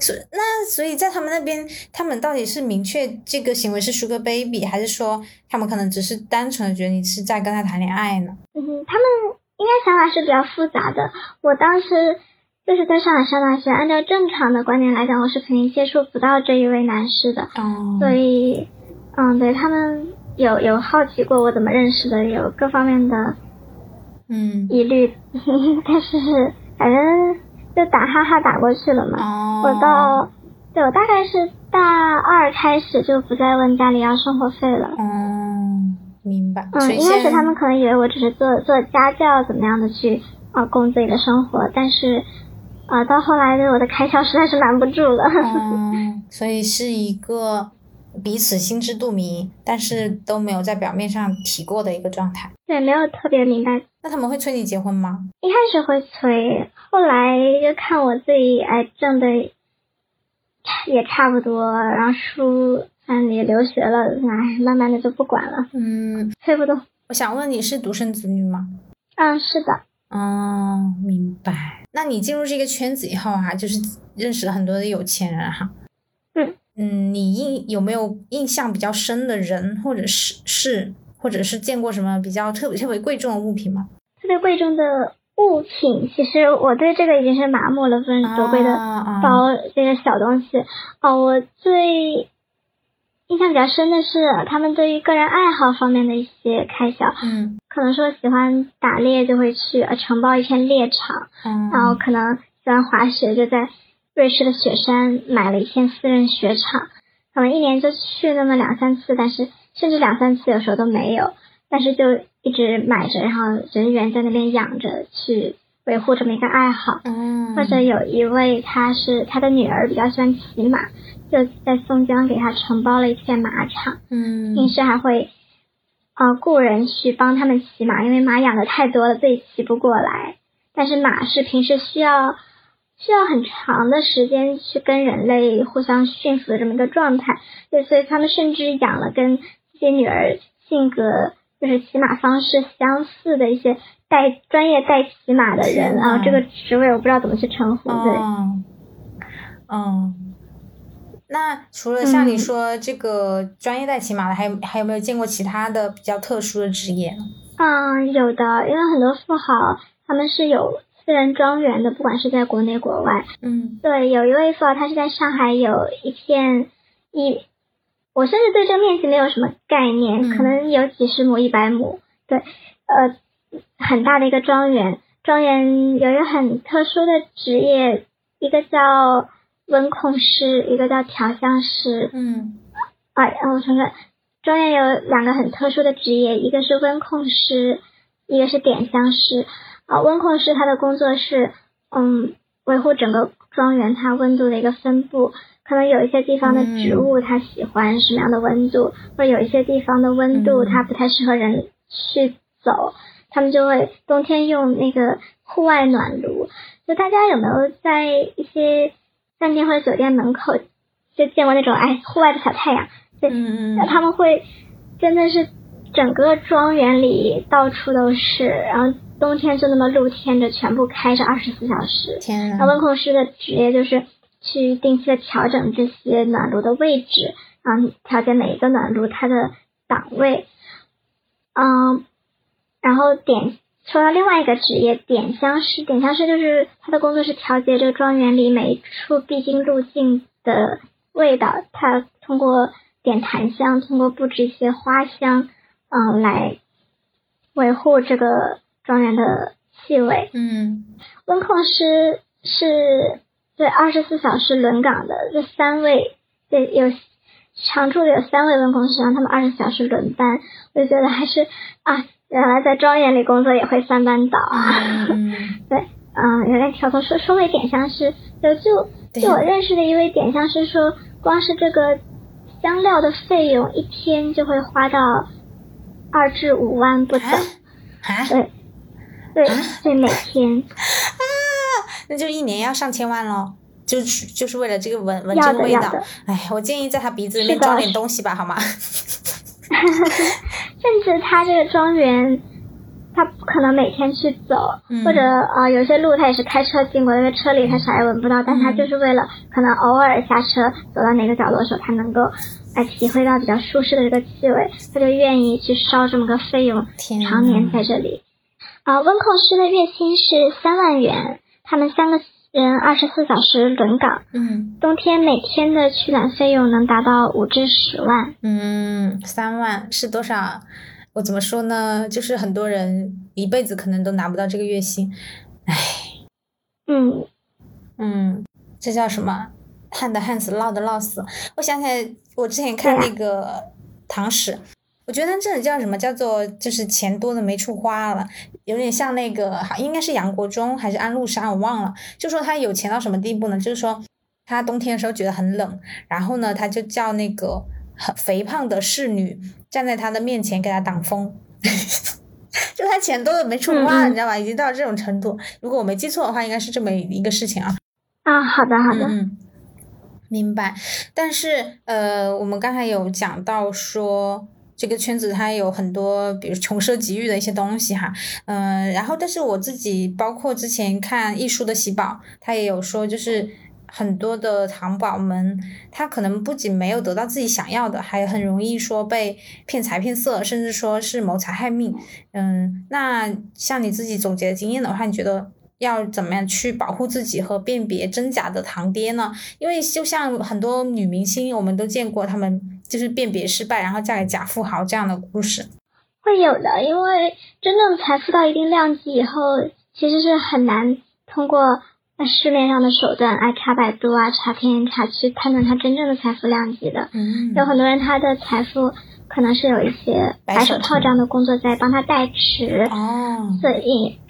所那所以在他们那边，他们到底是明确这个行为是 Sugar Baby，还是说他们可能只是单纯的觉得你是在跟他谈恋爱呢？嗯，他们应该想法是比较复杂的。我当时就是在上海上大学，按照正常的观念来讲，我是肯定接触不到这一位男士的。哦。所以，嗯，对他们有有好奇过我怎么认识的，有各方面的嗯疑虑，但是 反正。就打哈哈打过去了嘛。我到，对我大概是大二开始就不再问家里要生活费了。嗯，明白。嗯，一开始他们可能以为我只是做做家教怎么样的去啊供自己的生活，但是啊到后来对我的开销实在是拦不住了。嗯，所以是一个。彼此心知肚明，但是都没有在表面上提过的一个状态。对，没有特别明白。那他们会催你结婚吗？一开始会催，后来就看我自己癌症的也差不多，然后书嗯也留学了，哎，慢慢的就不管了。嗯，催不动。我想问你是独生子女吗？嗯，是的。哦，明白。那你进入这个圈子以后啊，就是认识了很多的有钱人哈。嗯。嗯，你印有没有印象比较深的人，或者是事，或者是见过什么比较特别特别贵重的物品吗？特别贵重的物品，其实我对这个已经是麻木了，不是多贵的包这些小东西。哦，我最印象比较深的是他们对于个人爱好方面的一些开销。嗯，可能说喜欢打猎就会去承包一片猎场，嗯，然后可能喜欢滑雪就在。瑞士的雪山买了一片私人雪场，可能一年就去那么两三次，但是甚至两三次有时候都没有，但是就一直买着，然后人员在那边养着，去维护这么一个爱好。嗯，或者有一位他是他的女儿比较喜欢骑马，就在松江给他承包了一片马场。嗯，平时还会啊雇人去帮他们骑马，因为马养的太多了，自己骑不过来。但是马是平时需要。需要很长的时间去跟人类互相驯服的这么一个状态，对，所以他们甚至养了跟自己女儿性格就是骑马方式相似的一些带专业带骑马的人啊，这个职位我不知道怎么去称呼，对，嗯，那除了像你说这个专业带骑马的，还有还有没有见过其他的比较特殊的职业呢？嗯，有的，因为很多富豪他们是有。私人庄园的，不管是在国内国外，嗯，对，有一位富豪，他是在上海有一片一，我甚至对这个面积没有什么概念，可能有几十亩、一百亩，对，呃，很大的一个庄园，庄园有一个很特殊的职业，一个叫温控师，一个叫调香师，嗯，啊，我承认，庄园有两个很特殊的职业，一个是温控师，一个是点香师。啊，温控师他的工作是，嗯，维护整个庄园它温度的一个分布。可能有一些地方的植物它喜欢什么样的温度，或者有一些地方的温度它不太适合人去走，他们就会冬天用那个户外暖炉。就大家有没有在一些饭店或者酒店门口就见过那种哎户外的小太阳？对，那他们会真的是整个庄园里到处都是，然后。冬天就那么露天着，全部开着二十四小时。天那温控师的职业就是去定期的调整这些暖炉的位置，然后调节每一个暖炉它的档位。嗯，然后点说到另外一个职业，点香师。点香师就是他的工作是调节这个庄园里每一处必经路径的味道。他通过点檀香，通过布置一些花香，嗯，来维护这个。庄园的气味，嗯，温控师是对二十四小时轮岗的，这三位对有常驻的有三位温控师，让他们二十四小时轮班，我就觉得还是啊，原来在庄园里工作也会三班倒啊，对，嗯，原来调头说说回点香师，就就就我认识的一位点香师说，光是这个香料的费用一天就会花到二至五万不等。啊？对，对，对，每天。啊，那就一年要上千万喽，就是就是为了这个闻闻这个味道。哎，我建议在他鼻子里面装点东西吧，好吗？甚至他这个庄园。他不可能每天去走，或者呃，有些路他也是开车经过，因为车里他啥也闻不到，但他就是为了可能偶尔下车走到哪个角落的时候，他能够来体会到比较舒适的这个气味，他就愿意去烧这么个费用，常年在这里。啊，温控师的月薪是三万元，他们三个人二十四小时轮岗，嗯，冬天每天的取暖费用能达到五至十万，嗯，三万是多少？我怎么说呢？就是很多人一辈子可能都拿不到这个月薪，唉，嗯嗯，这叫什么？旱的旱死，涝的涝死。我想起来，我之前看那个唐史，我觉得这种叫什么？叫做就是钱多的没处花了，有点像那个，应该是杨国忠还是安禄山，我忘了。就说他有钱到什么地步呢？就是说他冬天的时候觉得很冷，然后呢，他就叫那个。很肥胖的侍女站在他的面前给他挡风，就他钱多的没处花，你知道吧？已经到这种程度。如果我没记错的话，应该是这么一个事情啊。啊，好的，好的，嗯，明白。但是呃，我们刚才有讲到说，这个圈子它有很多，比如穷奢极欲的一些东西哈。嗯，然后但是我自己包括之前看艺术的喜宝，他也有说就是。很多的糖宝们，他可能不仅没有得到自己想要的，还很容易说被骗财骗色，甚至说是谋财害命。嗯，那像你自己总结的经验的话，你觉得要怎么样去保护自己和辨别真假的堂爹呢？因为就像很多女明星，我们都见过她们就是辨别失败，然后嫁给假富豪这样的故事。会有的，因为真正财富到一定量级以后，其实是很难通过。那市面上的手段，爱查百度啊，查天眼查去判断他真正的财富量级的，有很多人他的财富可能是有一些白手套这样的工作在帮他代持，哦，所以，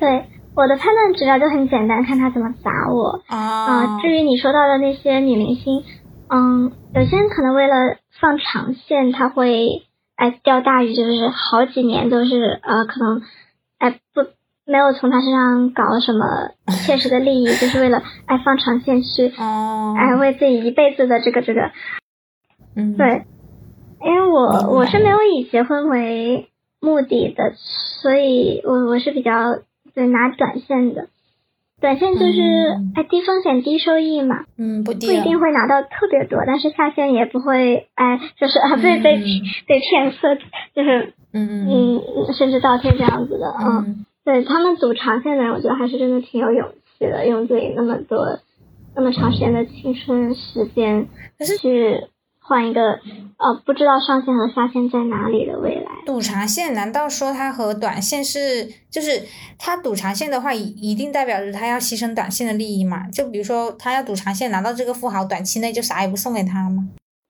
对我的判断指标就很简单，看他怎么砸我啊。至于你说到的那些女明星，嗯，有些人可能为了放长线，他会哎钓大鱼，就是好几年都是呃可能哎不。没有从他身上搞什么切实的利益，就是为了哎放长线去，哎为自己一辈子的这个这个，嗯，对，因为我我是没有以结婚为目的的，所以我我是比较对拿短线的，短线就是哎低风险低收益嘛，嗯不低，不一定会拿到特别多，但是下线也不会哎就是啊被被被骗色，就是嗯嗯甚至倒贴这样子的，嗯。对他们赌长线的人，我觉得还是真的挺有勇气的，用自己那么多、那么长时间的青春时间去换一个呃不知道上限和下限在哪里的未来。赌长线难道说它和短线是就是它赌长线的话，一一定代表着他要牺牲短线的利益嘛？就比如说他要赌长线难道这个富豪，短期内就啥也不送给他了吗？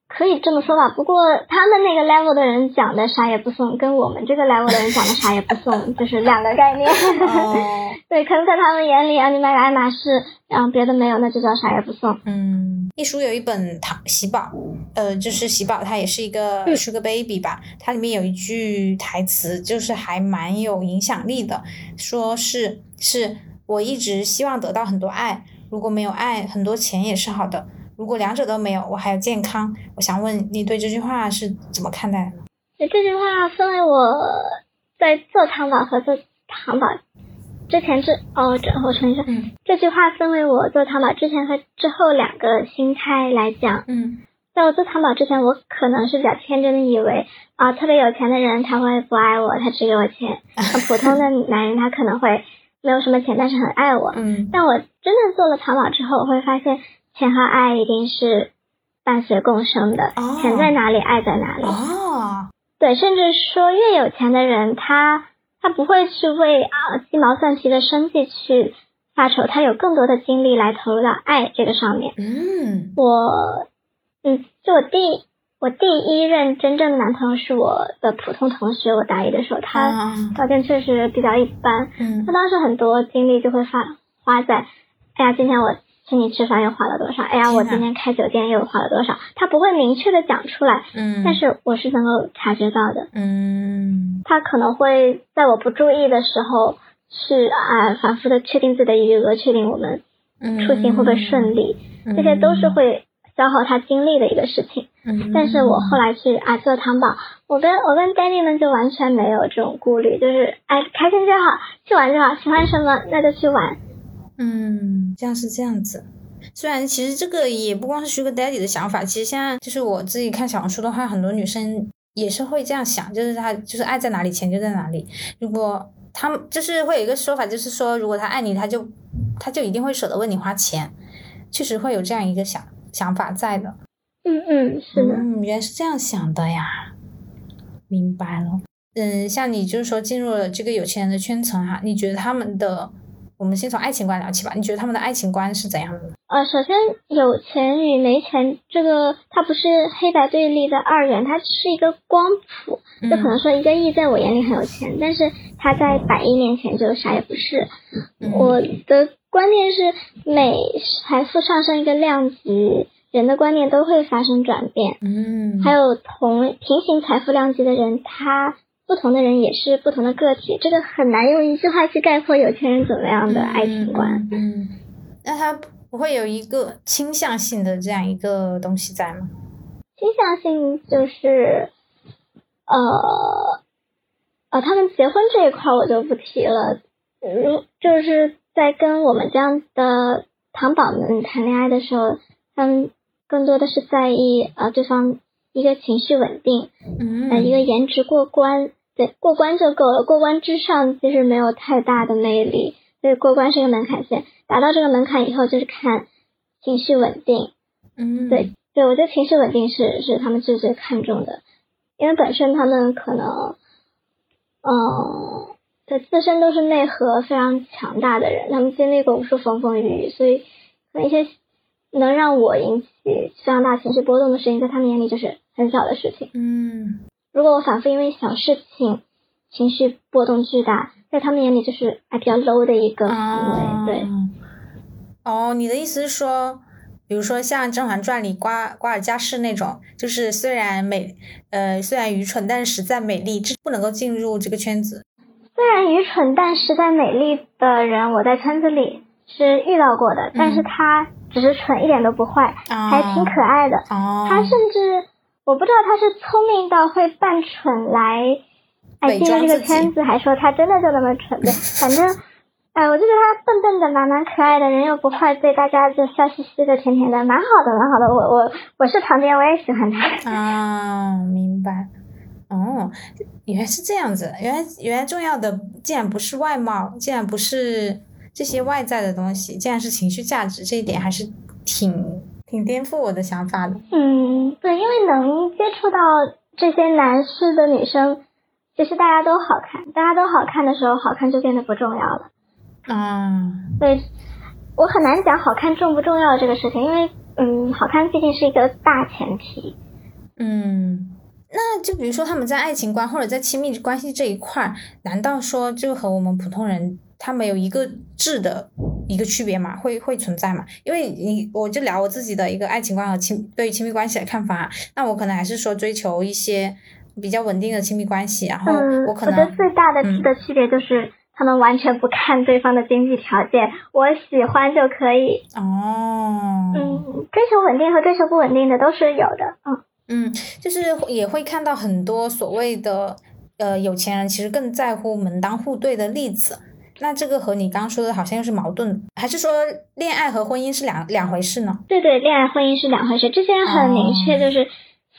可以这么说吧，不过他们那个 level 的人讲的啥也不送，跟我们这个 level 的人讲的啥也不送，就是两个概念。对，可能在他们眼里啊，你买个爱马仕，然后别的没有，那就叫啥也不送。嗯，一书有一本《唐喜宝》，呃，就是喜宝，它也是一个 Sugar Baby 吧，它里面有一句台词，就是还蛮有影响力的，说是是我一直希望得到很多爱，如果没有爱，很多钱也是好的。如果两者都没有，我还有健康。我想问你对这句话是怎么看待的？这句话分为我在做糖宝和做糖宝之前之哦，这我重新说。嗯。这句话分为我做糖宝之前和之后两个心态来讲。嗯。在我做糖宝之前，我可能是比较天真的以为啊，特别有钱的人他会不爱我，他只给我钱。普通的男人他可能会没有什么钱，但是很爱我。嗯。但我真的做了糖宝之后，我会发现。钱和爱一定是伴随共生的，钱在哪里，爱在哪里。哦，对，甚至说越有钱的人，他他不会去为啊鸡毛蒜皮的生计去发愁，他有更多的精力来投入到爱这个上面。嗯，我，嗯，就我第我第一任真正的男朋友是我的普通同学，我大一的时候，他条件确实比较一般，嗯，他当时很多精力就会发花在，哎呀，今天我。请你吃饭又花了多少？哎呀，我今天开酒店又花了多少？他不会明确的讲出来，嗯，但是我是能够察觉到的。嗯他可能会在我不注意的时候，去啊反复的确定自己的余额，确定我们嗯出行会不会顺利，这些都是会消耗他精力的一个事情。嗯，但是我后来去啊做糖宝，我跟我跟 daddy 们就完全没有这种顾虑，就是哎开心就好，去玩就好，喜欢什么那就去玩。嗯，这样是这样子。虽然其实这个也不光是 Sugar Daddy 的想法，其实现在就是我自己看小红书的话，很多女生也是会这样想，就是她就是爱在哪里，钱就在哪里。如果他们就是会有一个说法，就是说如果他爱你，他就他就一定会舍得为你花钱，确实会有这样一个想想法在的。嗯嗯，是的。嗯，原来是这样想的呀，明白了。嗯，像你就是说进入了这个有钱人的圈层哈、你觉得他们的，我们先从爱情观聊起吧。你觉得他们的爱情观是怎样的呢？呃，首先有钱与没钱，这个它不是黑白对立的二元，它是一个光谱。就可能说一个亿在我眼里很有钱，但是他在百亿面前就啥也不是。嗯我的观念是，每财富上升一个量级，人的观念都会发生转变。嗯，还有同平行财富量级的人，他不同的人也是不同的个体，这个很难用一句话去概括有钱人怎么样的爱情观。嗯，那他不会有一个倾向性的这样一个东西在吗？倾向性就是，呃，呃，他们结婚这一块我就不提了。如就是在跟我们这样的糖宝们谈恋爱的时候，他们更多的是在意呃对方一个情绪稳定，嗯，呃一个颜值过关，对过关就够了，过关之上其实没有太大的魅力，所以过关是一个门槛线，达到这个门槛以后就是看情绪稳定。嗯，对，对我觉得情绪稳定是是他们最最看重的，因为本身他们可能，嗯，对自身都是内核非常强大的人，他们经历过无数风风雨雨，所以可能一些能让我引起非常大情绪波动的事情，在他们眼里就是很小的事情。嗯如果我反复因为小事情情绪波动巨大，在他们眼里就是还比较 low 的一个行为。对，哦，你的意思是说，比如说像《甄嬛传》里瓜瓜尔佳氏那种，就是虽然美，呃，虽然愚蠢，但是实在美丽，这不能够进入这个圈子。虽然愚蠢但实在美丽的人，我在圈子里是遇到过的，但是他只是蠢，一点都不坏，还挺可爱的。哦，他甚至我不知道他是聪明到会扮蠢来，哎，伪进入这个圈子，还说他真的就那么蠢对，反正。哎，我就觉得他笨笨的，蛮蛮可爱的，人又不坏，对大家就笑嘻嘻的、甜甜的，蛮好的，蛮好的。我我我是旁边，我也喜欢他。啊，明白。哦，原来是这样子。原来原来重要的竟然不是外貌，竟然不是这些外在的东西，竟然是情绪价值。这一点还是挺挺颠覆我的想法的。嗯，对，因为能接触到这些男士的女生，其实大家都好看，大家都好看的时候，好看就变得不重要了。嗯，对，我很难讲好看重不重要这个事情，因为嗯，好看毕竟是一个大前提。嗯，那就比如说他们在爱情观或者在亲密关系这一块儿，难道说就和我们普通人他们有一个质的一个区别嘛？会会存在嘛？因为你我就聊我自己的一个爱情观和亲对于亲密关系的看法，那我可能还是说追求一些比较稳定的亲密关系，然后嗯，我可觉得能最大的质的区别就是。他们完全不看对方的经济条件，我喜欢就可以。哦，嗯，追求稳定和追求不稳定的都是有的。嗯嗯，就是也会看到很多所谓的呃有钱人其实更在乎门当户对的例子。那这个和你刚刚说的好像又是矛盾的，还是说恋爱和婚姻是两两回事呢？对对，恋爱婚姻是两回事。之前很明确，哦就是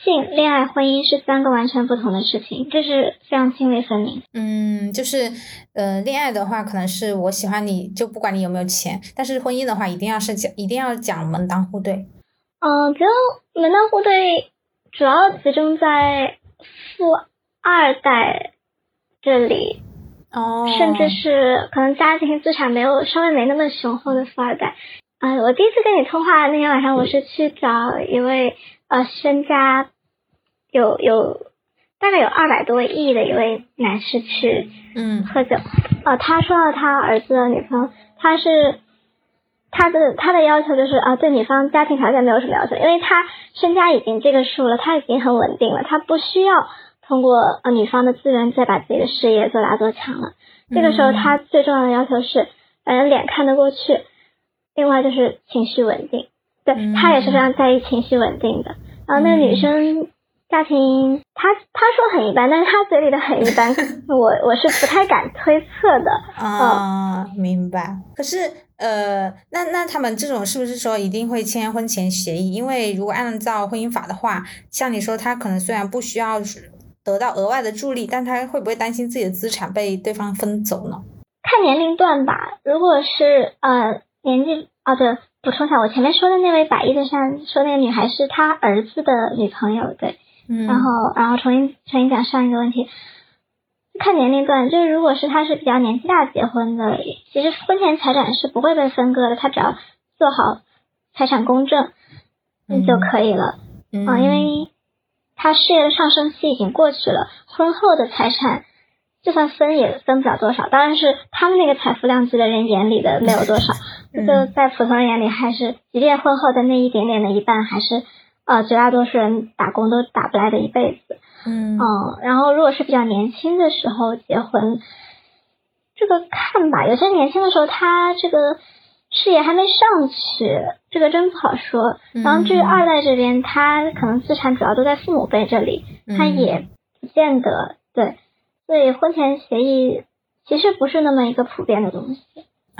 性、恋爱、婚姻是三个完全不同的事情，这是非常泾渭分明。嗯，就是呃，恋爱的话可能是我喜欢你就不管你有没有钱，但是婚姻的话一定要是讲一定要讲门当户对。嗯，比如门当户对，主要集中在富二代这里，哦，甚至是可能家庭资产没有稍微没那么雄厚的富二代。啊、我第一次跟你通话那天晚上，我是去找一位呃身家有有大概有二百多亿的一位男士去嗯喝酒。呃，他说到他儿子的女朋友，他是他的他的要求就是啊，对女方家庭条件没有什么要求，因为他身家已经这个数了，他已经很稳定了，他不需要通过呃女方的资源再把自己的事业做大做强了。这个时候他最重要的要求是，反正脸看得过去，另外就是情绪稳定。对他也是非常在意情绪稳定的。然后那个女生。家庭，她她说很一般，但是她嘴里的很一般，我我是不太敢推测的。啊，明白。可是，呃，那那他们这种是不是说一定会签婚前协议？因为如果按照婚姻法的话，像你说，他可能虽然不需要得到额外的助力，但他会不会担心自己的资产被对方分走呢？看年龄段吧。如果是呃年纪，哦对，补充一下，我前面说的那位百亿的山说那个女孩是他儿子的女朋友，对。然后，然后重新重新讲上一个问题，看年龄段，就是如果是他是比较年纪大结婚的，其实婚前财产是不会被分割的，他只要做好财产公证嗯就可以了嗯，因为他事业的上升期已经过去了，婚后的财产就算分也分不了多少，当然是他们那个财富量级的人眼里的没有多少，就在普通人眼里还是，即便婚后的那一点点的一半还是。呃，绝大多数人打工都打不来的一辈子，嗯，然后如果是比较年轻的时候结婚，这个看吧，有些年轻的时候他这个事业还没上去，这个真不好说。然后至于二代这边，他可能资产主要都在父母辈这里，他也不见得对，所以婚前协议其实不是那么一个普遍的东西。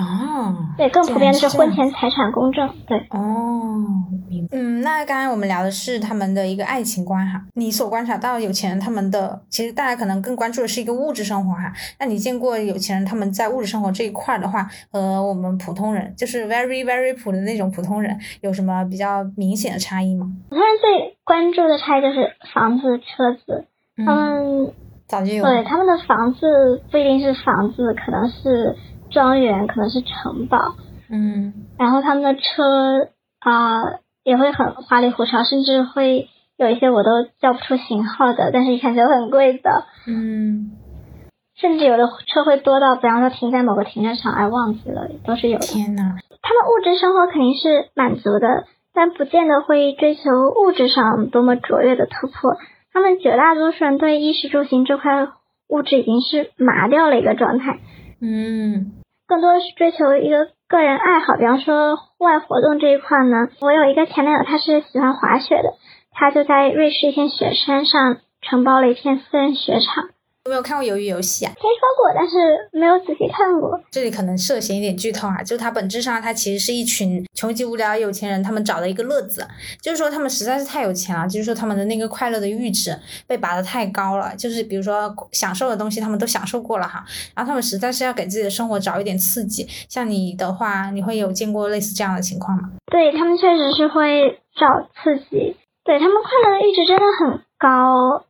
哦，对，更普遍的是婚前财产公证。对，哦，明白。嗯，那刚才我们聊的是他们的一个爱情观哈，你所观察到有钱人他们的，其实大家可能更关注的是一个物质生活哈。那你见过有钱人他们在物质生活这一块的话，和我们普通人，就是 very very 普的那种普通人，有什么比较明显的差异吗？普通人最关注的差异就是房子、车子，他们早就有，对他们的房子不一定是房子，可能是。庄园可能是城堡，嗯，然后他们的车啊也会很花里胡哨，甚至会有一些我都叫不出型号的，但是一看就很贵的，嗯，甚至有的车会多到，比方说停在某个停车场，哎忘记了，都是有的。天呐，他们物质生活肯定是满足的，但不见得会追求物质上多么卓越的突破。他们绝大多数人对衣食住行这块物质已经是麻掉了一个状态，嗯。更多是追求一个个人爱好，比方说户外活动这一块呢。我有一个前男友，他是喜欢滑雪的，他就在瑞士一片雪山上承包了一片私人雪场。有没有看过《鱿鱼游戏》啊？听说过，但是没有仔细看过。这里可能涉嫌一点剧透啊，就是它本质上它其实是一群穷极无聊有钱人，他们找的一个乐子，就是说他们实在是太有钱了，就是说他们的那个快乐的阈值被拔得太高了，就是比如说享受的东西他们都享受过了哈，然后他们实在是要给自己的生活找一点刺激。像你的话，你会有见过类似这样的情况吗？对他们确实是会找刺激，对他们快乐的阈值真的很高，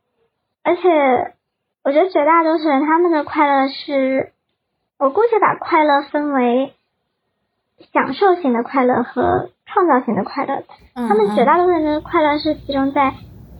而且。我觉得绝大多数人他们的快乐是，我姑且把快乐分为享受型的快乐和创造型的快乐。他们绝大多数人的快乐是集中在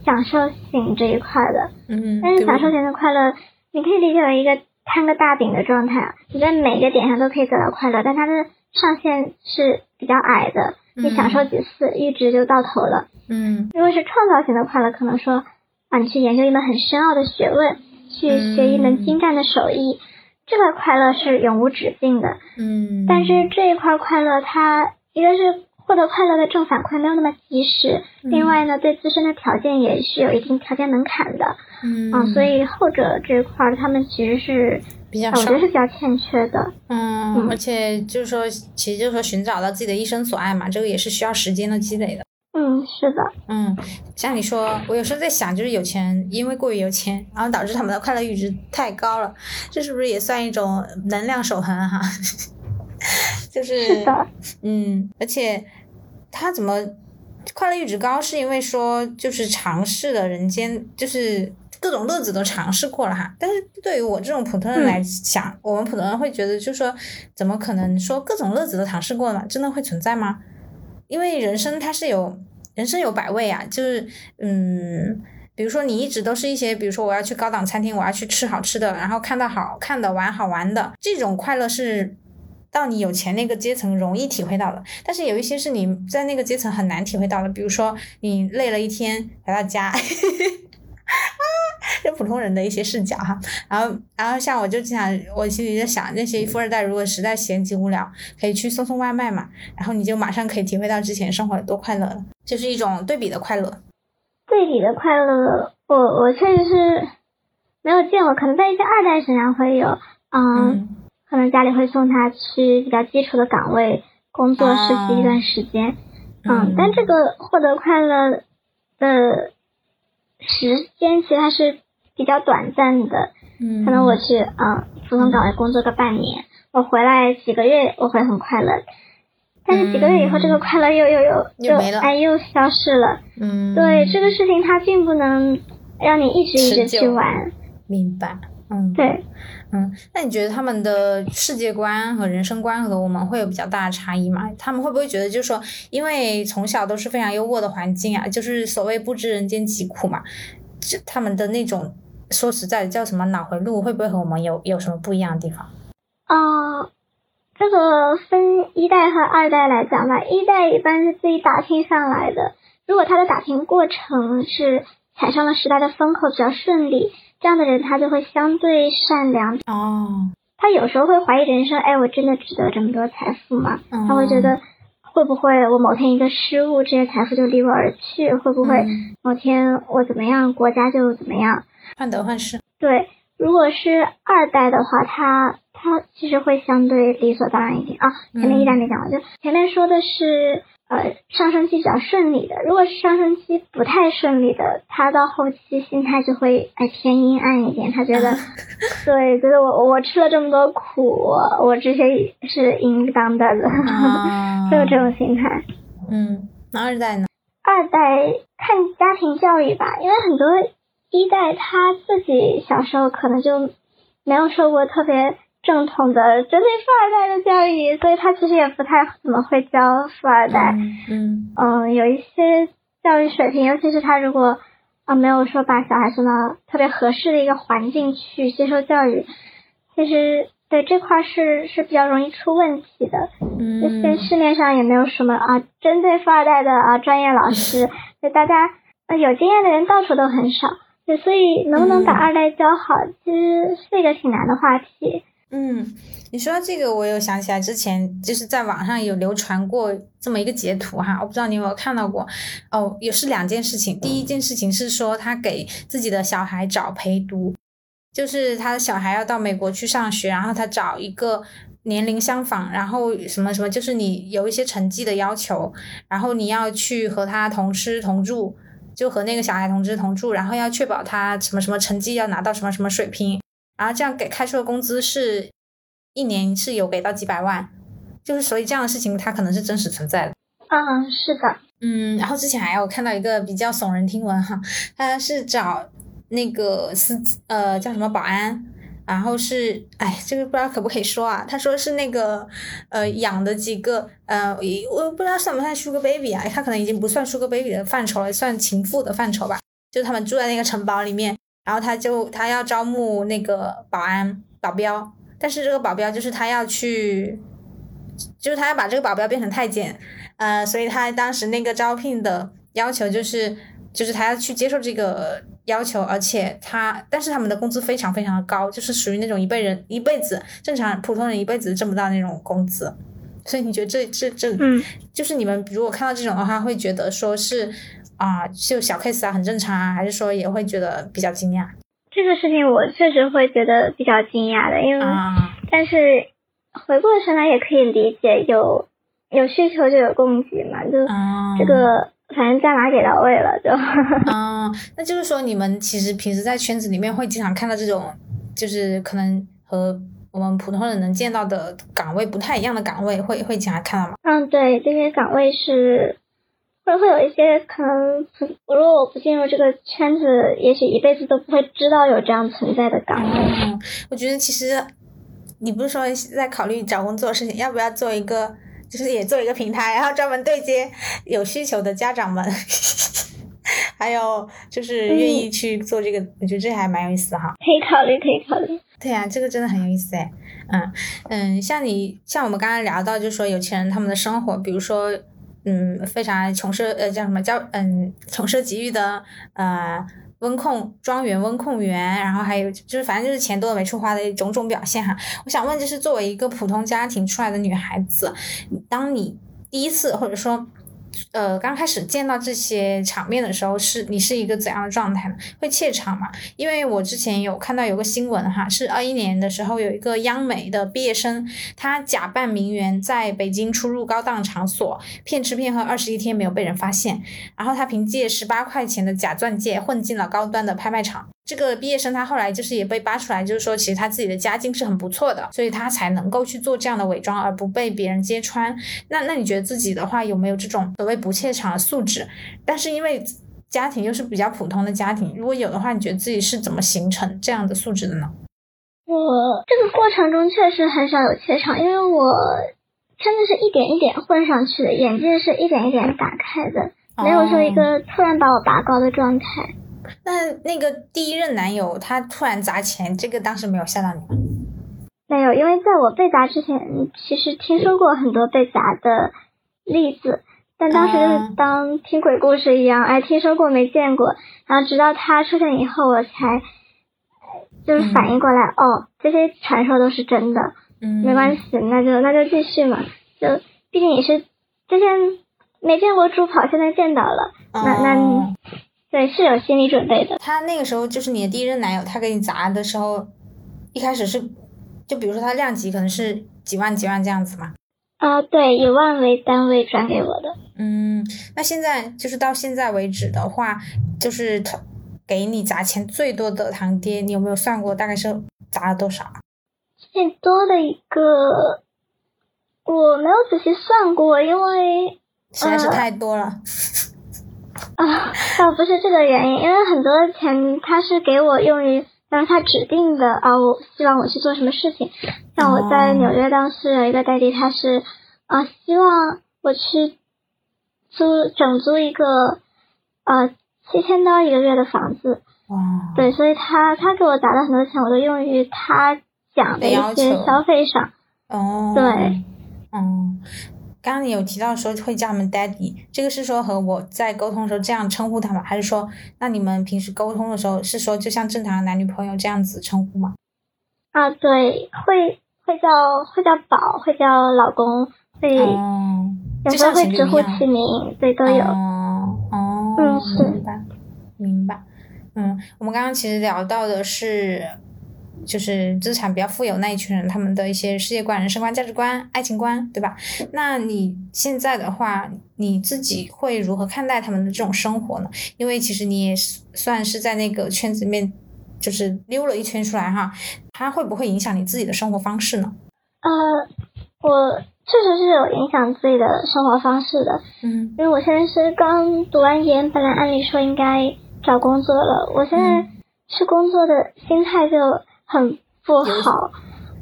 享受型这一块的。嗯。但是享受型的快乐，你可以理解为一个摊个大饼的状态啊，你在每个点上都可以得到快乐，但它的上限是比较矮的。你享受几次，一直就到头了。嗯。如果是创造型的快乐，可能说啊，你去研究一门很深奥的学问。去学一门精湛的手艺，这个快乐是永无止境的。嗯，但是这一块快乐，它一个是获得快乐的正反馈没有那么及时，另外呢，对自身的条件也是有一定条件门槛的。嗯，啊，所以后者这一块他们其实是比较，我觉得是比较欠缺的。嗯，而且就是说，其实就是说寻找到自己的一生所爱嘛，这个也是需要时间的积累的。嗯，是的，嗯，像你说，我有时候在想，就是有钱人因为过于有钱，然后导致他们的快乐阈值太高了，这是不是也算一种能量守恒哈？就是，是的，嗯，而且他怎么快乐阈值高，是因为说就是尝试了人间，就是各种乐子都尝试过了哈。但是对于我这种普通人来讲，我们普通人会觉得，就是说，怎么可能说各种乐子都尝试过了，真的会存在吗？因为人生它是有人生有百味啊，就是嗯，比如说你一直都是一些，比如说我要去高档餐厅，我要去吃好吃的，然后看到好看的、玩好玩的这种快乐是到你有钱那个阶层容易体会到的，但是有一些是你在那个阶层很难体会到的，比如说你累了一天回到家。啊，这普通人的一些视角哈，然后，然后像我就经常，我心里在想，那些富二代如果实在闲极无聊，可以去送送外卖嘛，然后你就马上可以体会到之前生活有多快乐了，就是一种对比的快乐。对比的快乐，我我确实是没有见过，可能在一些二代身上会有，嗯，可能家里会送他去比较基础的岗位工作实习一段时间，嗯，但这个获得快乐的。时间其实还是比较短暂的，嗯，可能我去嗯普通岗位工作个半年，我回来几个月我会很快乐，但是几个月以后这个快乐又又又就哎又消失了，嗯，对这个事情它并不能让你一直一直去玩，明白，嗯，对，嗯，那你觉得他们的世界观和人生观和我们会有比较大的差异吗？他们会不会觉得就是说，因为从小都是非常优渥的环境啊，就是所谓不知人间疾苦嘛，这他们的那种说实在的叫什么脑回路，会不会和我们有有什么不一样的地方？啊，这个分一代和二代来讲吧，一代一般是自己打拼上来的，如果他的打拼过程是踩上了时代的风口，比较顺利。这样的人他就会相对善良哦，他有时候会怀疑人生，哎，我真的值得这么多财富吗？他会觉得会不会我某天一个失误，这些财富就离我而去？会不会某天我怎么样，国家就怎么样？患得患失。对，如果是二代的话，他他其实会相对理所当然一点啊。前面一代没讲完，就前面说的是。呃，上升期比较顺利的，如果是上升期不太顺利的，他到后期心态就会哎偏阴暗一点，他觉得，对，觉得我我吃了这么多苦，我这些是应当的了，会有这种心态。嗯，那二代呢？二代看家庭教育吧，因为很多一代他自己小时候可能就没有受过特别。正统的针对富二代的教育，所以他其实也不太怎么会教富二代。嗯嗯，有一些教育水平，尤其是他如果啊没有说把小孩送到特别合适的一个环境去接受教育，其实对这块是是比较容易出问题的。嗯，而且市面上也没有什么啊针对富二代的啊专业老师，就大家呃有经验的人到处都很少。对，所以能不能把二代教好，其实是一个挺难的话题。嗯，你说这个，我有想起来，之前就是在网上有流传过这么一个截图哈，我不知道你有没有看到过。哦，也是两件事情。第一件事情是说他给自己的小孩找陪读，就是他的小孩要到美国去上学，然后他找一个年龄相仿，然后什么什么，就是你有一些成绩的要求，然后你要去和他同吃同住，就和那个小孩同吃同住，然后要确保他什么什么成绩要拿到什么什么水平。然后这样给开出的工资是一年是有给到几百万，就是所以这样的事情它可能是真实存在的。嗯，是的。嗯，然后之前还有看到一个比较耸人听闻哈，他是找那个司呃叫什么保安，然后是哎这个不知道可不可以说啊？他说是那个呃养的几个呃我不知道算不算 Sugar Baby 啊？他可能已经不算 Sugar Baby 的范畴了，算情妇的范畴吧。就他们住在那个城堡里面。然后他就他要招募那个保安保镖，但是这个保镖就是他要去，就是他要把这个保镖变成太监，呃，所以他当时那个招聘的要求就是，就是他要去接受这个要求，而且他，但是他们的工资非常非常的高，就是属于那种一辈人一辈子正常普通人一辈子挣不到那种工资，所以你觉得这这这，嗯，就是你们如果看到这种的话，会觉得说是。啊，就小 case 啊，很正常啊，还是说也会觉得比较惊讶？这个事情我确实会觉得比较惊讶的，因为，但是回过神来也可以理解，有有需求就有供给嘛，就这个反正价码给到位了就。嗯，那就是说你们其实平时在圈子里面会经常看到这种，就是可能和我们普通人能见到的岗位不太一样的岗位，会会经常看到吗？嗯，对，这些岗位是。会会有一些可能，如果我不进入这个圈子，也许一辈子都不会知道有这样存在的岗位。嗯，我觉得其实你不是说在考虑找工作的事情，要不要做一个，就是也做一个平台，然后专门对接有需求的家长们，还有就是愿意去做这个，我觉得这还蛮有意思的哈。可以考虑，可以考虑。对呀，这个真的很有意思哎。嗯嗯，像你像我们刚刚聊到，就是说有钱人他们的生活，比如说嗯，非常穷奢呃叫什么叫嗯穷奢极欲的呃。温控庄园、温控园，然后还有就是，反正就是钱多的没处花的种种表现哈。我想问，就是作为一个普通家庭出来的女孩子，当你第一次或者说。呃，刚开始见到这些场面的时候，是你是一个怎样的状态呢？会怯场吗？因为我之前有看到有个新闻哈，是二一年的时候，有一个央美的毕业生，他假扮名媛在北京出入高档场所，骗吃骗喝二十一天没有被人发现，然后他凭借十八块钱的假钻戒混进了高端的拍卖场。这个毕业生他后来就是也被扒出来，就是说其实他自己的家境是很不错的，所以他才能够去做这样的伪装而不被别人揭穿。那那你觉得自己的话有没有这种所谓不怯场的素质？但是因为家庭又是比较普通的家庭，如果有的话，你觉得自己是怎么形成这样的素质的呢？我这个过程中确实很少有怯场，因为我真的是一点一点混上去的，眼界是一点一点打开的，没有说一个突然把我拔高的状态。那那个第一任男友他突然砸钱，这个当时没有吓到你吗？没有，因为在我被砸之前，其实听说过很多被砸的例子，但当时就是当听鬼故事一样，哎，听说过没见过，然后直到他出现以后，我才就是反应过来，哦，这些传说都是真的，嗯，没关系，那就那就继续嘛，就毕竟也是之前没见过猪跑，现在见到了，那那。对，是有心理准备的。他那个时候就是你的第一任男友，他给你砸的时候，一开始是，就比如说他量级可能是几万几万这样子嘛。啊，对，以万为单位转给我的。嗯，那现在就是到现在为止的话，就是他给你砸钱最多的堂爹，你有没有算过大概是砸了多少？最多的一个，我没有仔细算过，因为实在是太多了。啊，倒不是这个原因，因为很多钱他是给我用于，让他指定的啊，我希望我去做什么事情。像我在纽约当时有一个代理，他是啊，希望我去租整租一个呃七千刀一个月的房子。哇。对，所以他他给我打了很多钱，我都用于他讲的一些消费上。哦。对。嗯。刚刚你有提到说会叫他们 daddy，这个是说和我在沟通的时候这样称呼他吗？还是说那你们平时沟通的时候是说就像正常的男女朋友这样子称呼吗？啊，对，会会叫会叫宝，会叫老公，会有时候会直呼其名，对，都有。哦，嗯，是。明白，明白。嗯，我们刚刚其实聊到的是。就是资产比较富有那一群人，他们的一些世界观、人生观、价值观、爱情观，对吧？那你现在的话，你自己会如何看待他们的这种生活呢？因为其实你也算是在那个圈子里面，就是溜了一圈出来哈。它会不会影响你自己的生活方式呢？呃，我确实是有影响自己的生活方式的。嗯，因为我现在是刚读完研，本来按理说应该找工作了，我现在是工作的心态就。很不好，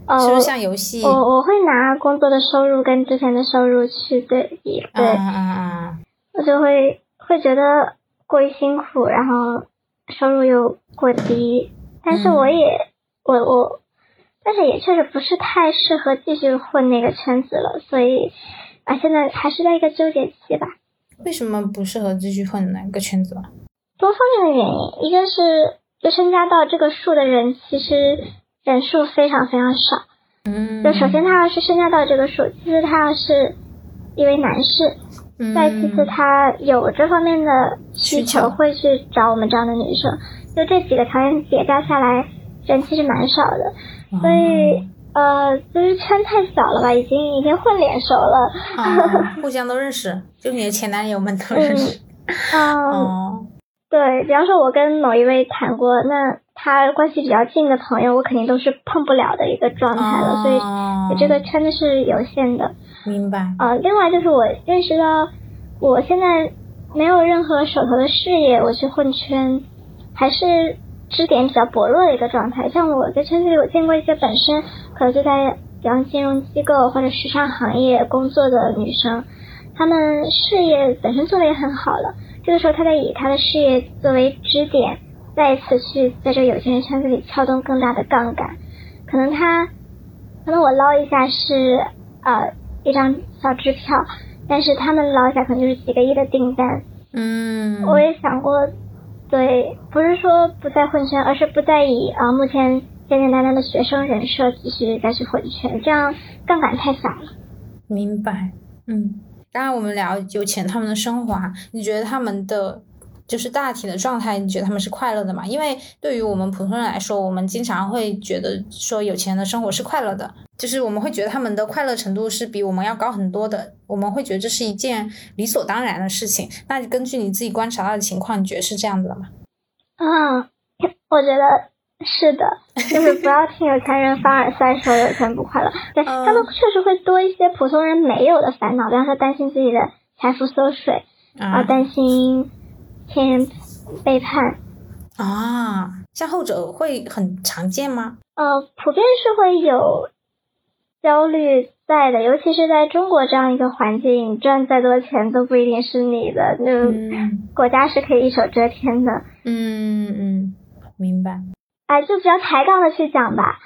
呃，是不是像游戏？我我会拿工作的收入跟之前的收入去对比，对，嗯嗯嗯，我就会会觉得过于辛苦，然后收入又过低，但是我也我我，但是也确实不是太适合继续混那个圈子了，所以啊，现在还是在一个纠结期吧。为什么不适合继续混那个圈子吧？多方面的原因，一个是。就增加到这个数的人，其实人数非常非常少。嗯，就首先他要是增加到这个数，其次他要是一位男士，再其次他有这方面的需求，会去找我们这样的女生。就这几个条件叠加下来，人其实蛮少的。所以呃，就是圈太小了吧，已经已经混脸熟了，互相都认识，就你的前男友们都认识。嗯。对，比方说，我跟某一位谈过，那他关系比较近的朋友，我肯定都是碰不了的一个状态了，所以这个圈子是有限的。明白。啊，另外就是我认识到，我现在没有任何手头的事业，我去混圈，还是支点比较薄弱的一个状态。像我在圈子里，我见过一些本身可能就在比方金融机构或者时尚行业工作的女生，她们事业本身做的也很好了。这个时候，他在以他的事业作为支点，再次去在这有钱人圈子里撬动更大的杠杆。可能他，可能我捞一下是呃一张小支票，但是他们捞一下可能就是几个亿的订单。嗯，我也想过，对，不是说不再混圈，而是不再以啊、目前简简单单的学生人设继续再去混圈，这样杠杆太小了。明白，嗯，刚刚我们聊有钱他们的生活啊，你觉得他们的就是大体的状态，你觉得他们是快乐的吗？因为对于我们普通人来说，我们经常会觉得说有钱人的生活是快乐的，就是我们会觉得他们的快乐程度是比我们要高很多的，我们会觉得这是一件理所当然的事情。那根据你自己观察到的情况，你觉得是这样子的吗？嗯，我觉得是的，就是不要听有钱人凡尔赛说有钱不快乐，对、嗯他们确实会多一些普通人没有的烦恼，比方说担心自己的财富缩水啊、啊担心亲人背叛，啊，像后者会很常见吗？呃，普遍是会有焦虑在的，尤其是在中国这样一个环境，赚再多钱都不一定是你的，就、嗯国家是可以一手遮天的。嗯嗯，明白。哎，就比较抬杠的去讲吧。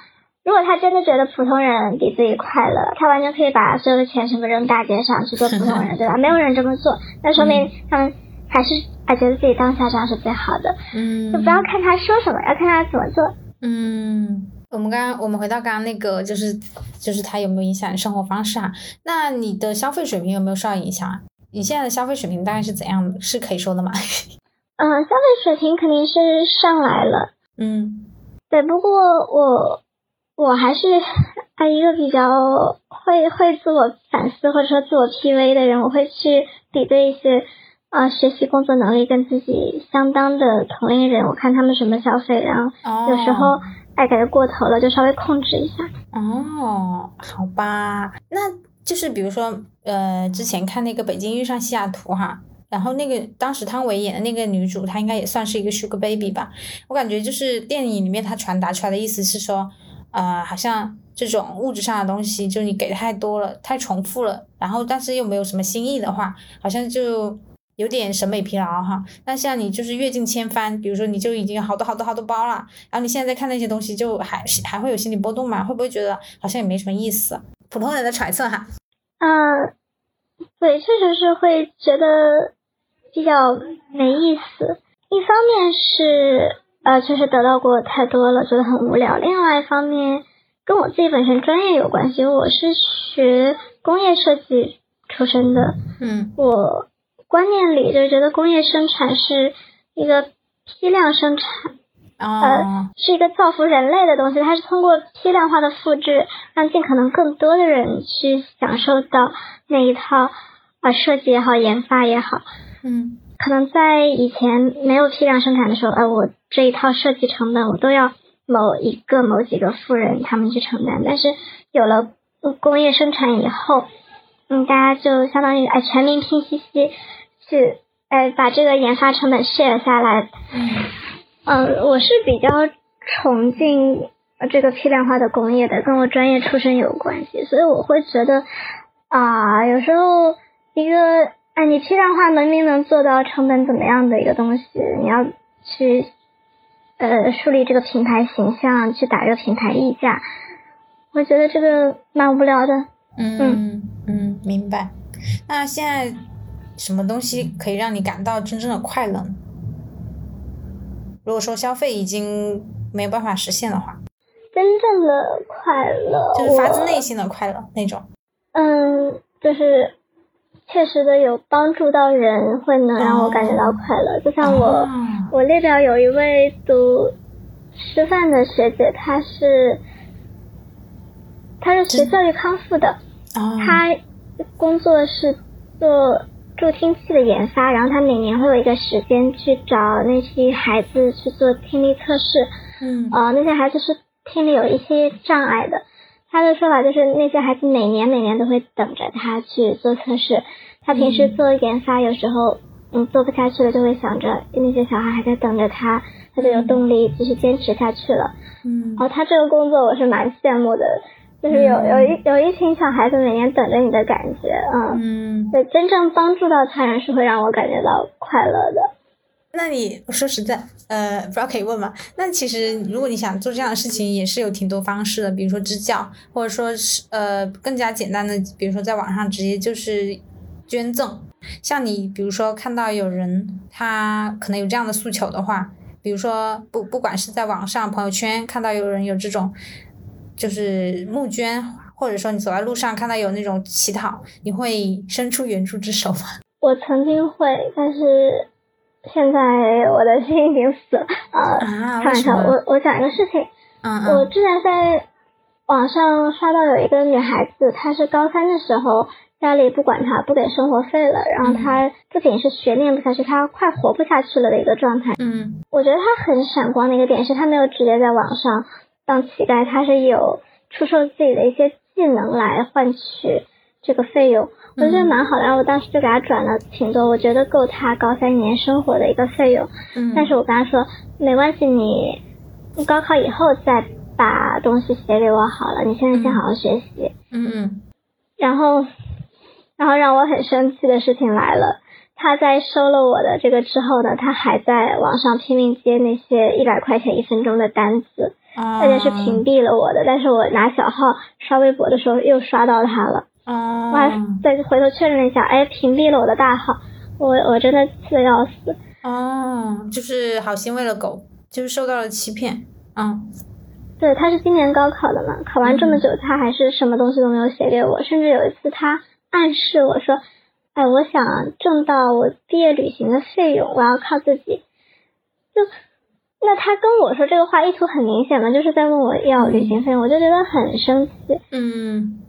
如果他真的觉得普通人比自己快乐，他完全可以把所有的钱全部扔大街上去做普通人，对吧？没有人这么做，那说明他们还是还觉得自己当下这样是最好的。嗯，就不要看他说什么，要看他怎么做。嗯，我们刚刚我们回到刚刚那个，就是就是他有没有影响你生活方式啊？那你的消费水平有没有受到影响啊？你现在的消费水平大概是怎样的？是可以说的吗？嗯、消费水平肯定是上来了，嗯对。不过我我还是啊一个比较会会自我反思或者说自我 PUA 的人，我会去比对一些呃学习工作能力跟自己相当的同龄人，我看他们什么消费，然后哦，有时候哎感觉过头了，就稍微控制一下。哦，好吧，那就是比如说呃，之前看那个《北京遇上西雅图》哈。然后那个当时汤唯演的那个女主，她应该也算是一个 Sugar Baby 吧。我感觉就是电影里面她传达出来的意思是说，呃，好像这种物质上的东西，就你给太多了，太重复了，然后但是又没有什么新意的话，好像就有点审美疲劳哈。那像你就是阅尽千帆，比如说你就已经好多好多好多包了，然后你现在在看那些东西，就还还会有心理波动吗？会不会觉得好像也没什么意思？普通人的揣测哈。嗯，对，确实是会觉得比较没意思。一方面是呃，确实得到过太多了，觉得很无聊；另外一方面跟我自己本身专业有关系，我是学工业设计出身的，嗯我观念里就觉得工业生产是一个批量生产。哦呃，是一个造福人类的东西，它是通过批量化的复制，让尽可能更多的人去享受到那一套啊、设计也好，研发也好。嗯。可能在以前没有批量生产的时候，呃，我这一套设计成本我都要某一个某几个富人他们去承担，但是有了嗯工业生产以后，嗯，大家就相当于哎全民拼夕夕去哎把这个研发成本 share 下来，嗯。嗯，我是比较崇敬呃这个批量化的工业的，跟我专业出身有关系，所以我会觉得啊、有时候一个哎，你批量化明明能做到成本怎么样的一个东西，你要去呃树立这个品牌形象，去打这个品牌溢价，我觉得这个蛮无聊的。嗯嗯，明白。那现在什么东西可以让你感到真正的快乐呢？如果说消费已经没有办法实现的话，真正的快乐，就是发自内心的快乐那种。嗯，就是切实的有帮助到人，会能让我感觉到快乐。就像我，哦我列表有一位读师范的学姐，她是她是学教育康复的，哦，她工作是做助听器的研发，然后她每年会有一个时间去找那些孩子去做听力测试。嗯呃，那些孩子是听力有一些障碍的。他的说法就是，那些孩子每年每年都会等着他去做测试。他平时嗯做研发，有时候嗯做不下去了，就会想着那些小孩还在等着他，他就有动力继续坚持下去了。嗯然后他这个工作我是蛮羡慕的，就是有有一有一群小孩子每年等着你的感觉，嗯，嗯对，真正帮助到他人是会让我感觉到快乐的。那你说实在，呃，不知道可以问吗？那其实如果你想做这样的事情，也是有挺多方式的，比如说支教，或者说是呃更加简单的，比如说在网上直接就是捐赠。像你比如说看到有人他可能有这样的诉求的话，比如说不不管是在网上朋友圈看到有人有这种就是募捐，或者说你走在路上看到有那种乞讨，你会伸出援助之手吗？我曾经会，但是。现在我的心已经死了啊！开玩笑，我我讲一个事情。嗯我之前在网上刷到有一个女孩子，她是高三的时候，家里不管她，不给生活费了，然后她不仅是学念不下去，她快活不下去了的一个状态。嗯。我觉得她很闪光的一个点是，她没有直接在网上当乞丐，她是有出售自己的一些技能来换取这个费用。我觉得蛮好的，然后我当时就给他转了挺多，我觉得够他高三一年生活的一个费用。嗯。但是我跟他说没关系，你高考以后再把东西写给我好了，你现在先好好学习。嗯嗯。然后，然后让我很生气的事情来了，他在收了我的这个之后呢，他还在网上拼命接那些一百块钱一分钟的单子，而且是屏蔽了我的。但是我拿小号刷微博的时候又刷到他了。哦，我还再回头确认了一下，哎，屏蔽了我的大号，我我真的气得要死。哦，就是好心喂了狗，就是受到了欺骗。嗯，对，他是今年高考的嘛，考完这么久，他还是什么东西都没有写给我，甚至有一次他暗示我说，哎，我想挣到我毕业旅行的费用，我要靠自己。就那他跟我说这个话，意图很明显嘛，就是在问我要旅行费用，我就觉得很生气。嗯。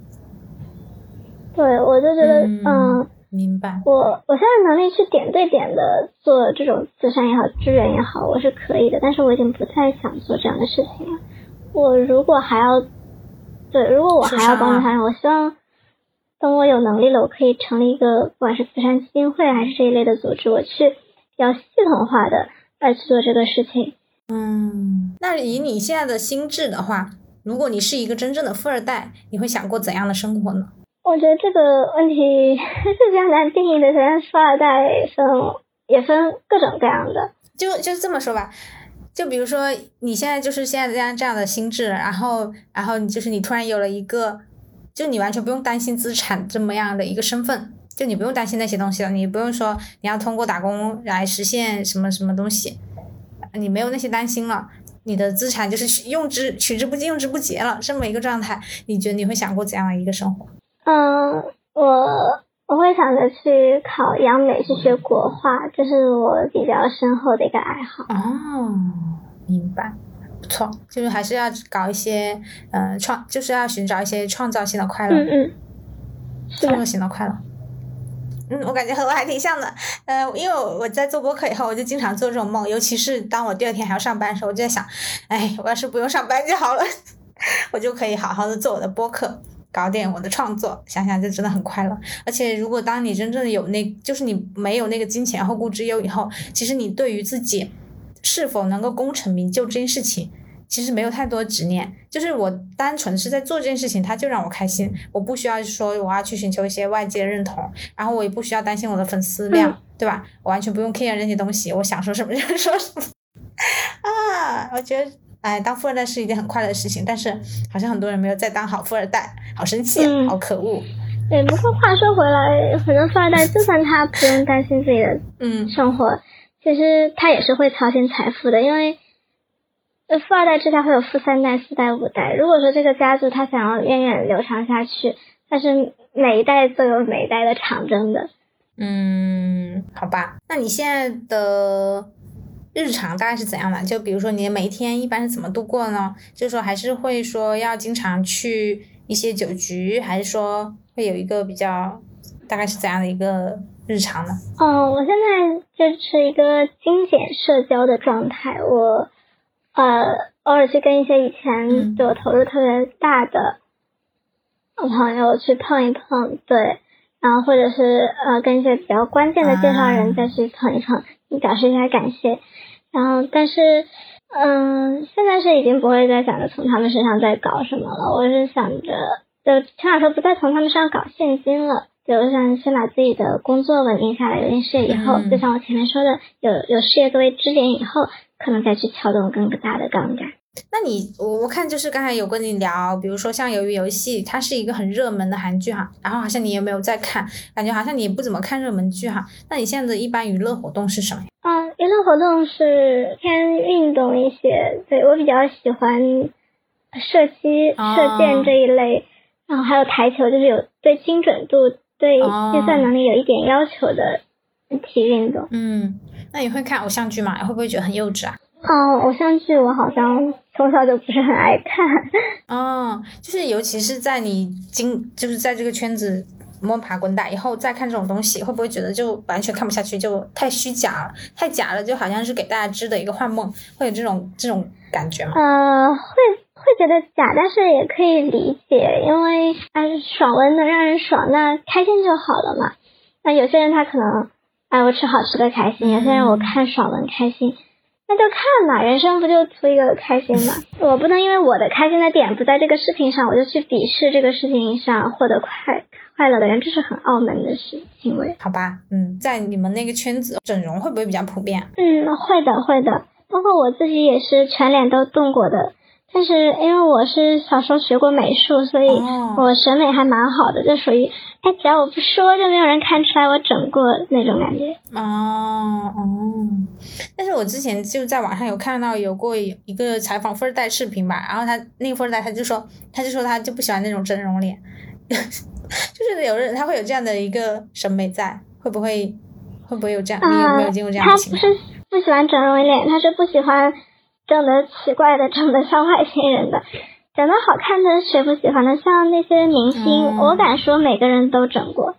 对，我就觉得，嗯，明白。我我现在能力去点对点的做这种慈善也好，支援也好，我是可以的。但是我已经不太想做这样的事情了。我如果还要，对，如果我还要帮助他人，我希望等我有能力了，我可以成立一个，不管是慈善基金会还是这一类的组织，我去比较系统化的来去做这个事情。嗯，那以你现在的心智的话，如果你是一个真正的富二代，你会想过怎样的生活呢？我觉得这个问题 是比较难定义的。首先，富二代分也分各种各样的。就就这么说吧，就比如说你现在就是现在这样这样的心智，然后然后就是你突然有了一个，就你完全不用担心资产这么样的一个身份，就你不用担心那些东西了，你不用说你要通过打工来实现什么什么东西，你没有那些担心了，你的资产就是用之取之不尽用之不竭了，这么一个状态，你觉得你会想过怎样的一个生活？嗯，我我会想着去考央美，去学国画，这是我比较深厚的一个爱好。哦，明白，不错，就是还是要搞一些，嗯，创，就是要寻找一些创造性的快乐。嗯嗯，创造性的快乐。嗯，我感觉和我还挺像的。呃，因为我我在做播客以后，我就经常做这种梦，尤其是当我第二天还要上班的时候，我就在想，哎，我要是不用上班就好了，我就可以好好的做我的播客。搞点我的创作，想想就真的很快乐。而且，如果当你真正有那，就是你没有那个金钱后顾之忧以后，其实你对于自己是否能够功成名就这件事情，其实没有太多执念。就是我单纯是在做这件事情，它就让我开心。我不需要说我要去寻求一些外界认同，然后我也不需要担心我的粉丝量，对吧？我完全不用 care 那些东西，我想说什么就说什么。啊，我觉得。哎，当富二代是一件很快乐的事情，但是好像很多人没有再当好富二代，好生气，好可恶。对，不过话说回来，很多富二代就算他不用担心自己的嗯生活，其实他也是会操心财富的，因为呃富二代之下会有富三代、四代、五代。如果说这个家族他想要源远流长下去，但是每一代都有每一代的长征的。嗯，好吧，那你现在的。日常大概是怎样的？就比如说你的每一天一般是怎么度过呢？就是说还是会说要经常去一些酒局，还是说会有一个比较大概是怎样的一个日常呢？嗯，我现在就是一个精简社交的状态。我呃偶尔去跟一些以前对我投入特别大的朋友去碰一碰，对，然后或者是呃跟一些比较关键的介绍人再去碰一碰，表示一下感谢。然后，但是，嗯，现在是已经不会再想着从他们身上再搞什么了。我是想着，就起码说不再从他们身上搞现金了。就像先把自己的工作稳定下来，有点事业以后，嗯就像我前面说的，有有事业作为支点以后，可能再去撬动更大的杠杆。那你我我看就是刚才有跟你聊，比如说像《鱿鱼游戏》，它是一个很热门的韩剧哈，然后好像你也没有在看，感觉好像你也不怎么看热门剧哈。那你现在的一般娱乐活动是什么呀？嗯，娱乐活动是偏运动一些，对我比较喜欢射击、哦射箭这一类，然后还有台球，就是有对精准度、对哦计算能力有一点要求的体育运动。嗯，那你会看偶像剧吗？会不会觉得很幼稚啊？嗯，偶像剧我好像从小就不是很爱看。哦，就是尤其是在你经就是在这个圈子摸爬滚打以后，再看这种东西，会不会觉得就完全看不下去，就太虚假了，太假了，就好像是给大家织的一个幻梦，会有这种这种感觉吗？呃，会会觉得假，但是也可以理解，因为哎，爽文能让人爽，那开心就好了嘛。那有些人他可能，哎，我吃好吃的开心；有些人我看爽文开心，那就看嘛，人生不就图一个开心嘛？我不能因为我的开心的点不在这个事情上，我就去鄙视这个事情上获得快快乐的人，这是很傲慢的事行为。好吧，嗯，在你们那个圈子，整容会不会比较普遍？嗯，会的，会的，包括我自己也是全脸都动过的。但是因为我是小时候学过美术，所以哦我审美还蛮好的，就属于哎，只要我不说，就没有人看出来我整过那种感觉。哦哦，我之前就在网上有看到有过一个采访富二代视频吧，然后他那个富二代他就说，他就说他就不喜欢那种整容脸，就是有人他会有这样的一个审美在，会不会会不会有这样？你有没有见过这样他的情况？不是不喜欢整容脸，他是不喜欢整的奇怪的，整的像外星人的。整的好看的谁不喜欢呢？像那些明星，嗯我敢说每个人都整过，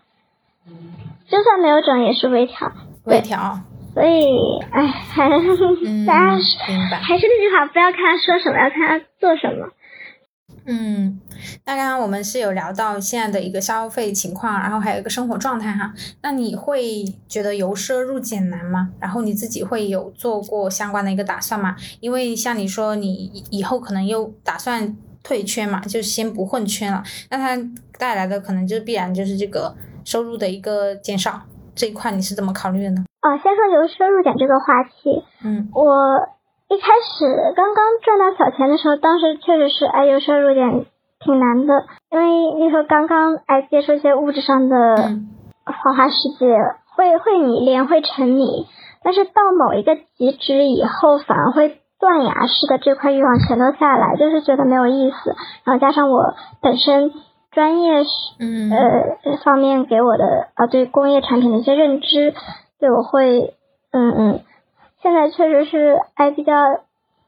就算没有整也是微调。微调，所以，哎，还嗯，大家是明白。还是那句话，不要看他说什么，要看他做什么。嗯，那刚刚我们是有聊到现在的一个消费情况，然后还有一个生活状态哈。那你会觉得由奢入俭难吗？然后你自己会有做过相关的一个打算吗？因为像你说，你以后可能又打算退圈嘛，就先不混圈了，那它带来的可能就必然就是这个收入的一个减少。这一块你是怎么考虑的呢？啊，先说由奢入俭这个话题，嗯我一开始刚刚赚到小钱的时候，当时确实是哎由奢入俭挺难的，因为那时候刚刚哎接触一些物质上的嗯花花世界，会会迷恋，会沉迷，但是到某一个极致以后，反而会断崖式的这块欲望全都下来，就是觉得没有意思。然后加上我本身专业是嗯呃方面给我的啊对工业产品的一些认知，对我会嗯嗯，现在确实是哎比较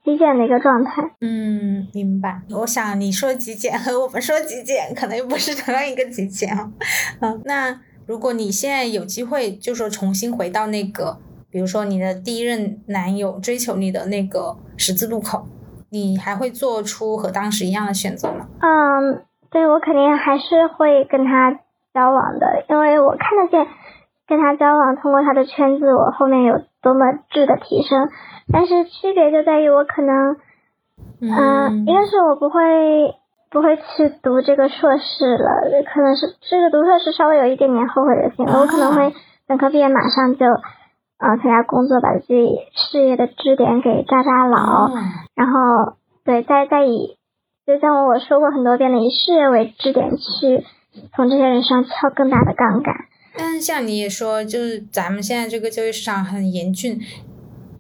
极简的一个状态。嗯，明白。我想你说极简和 我们说极简可能又不是同样一个极简啊。嗯，那如果你现在有机会，就说重新回到那个，比如说你的第一任男友追求你的那个十字路口，你还会做出和当时一样的选择吗？嗯，对我肯定还是会跟他交往的，因为我看得见跟他交往，通过他的圈子，我后面有多么质的提升。但是区别就在于我可能，嗯、一个是我不会不会去读这个硕士了，可能是这个读硕士稍微有一点点后悔的行为，我可能会本科毕业马上就，呃，参加工作，把自己事业的支点给扎扎牢。哦然后对，再再以，就像我说过很多遍的，以事业为支点去从这些人上撬更大的杠杆。但像你也说，就是咱们现在这个就业市场很严峻，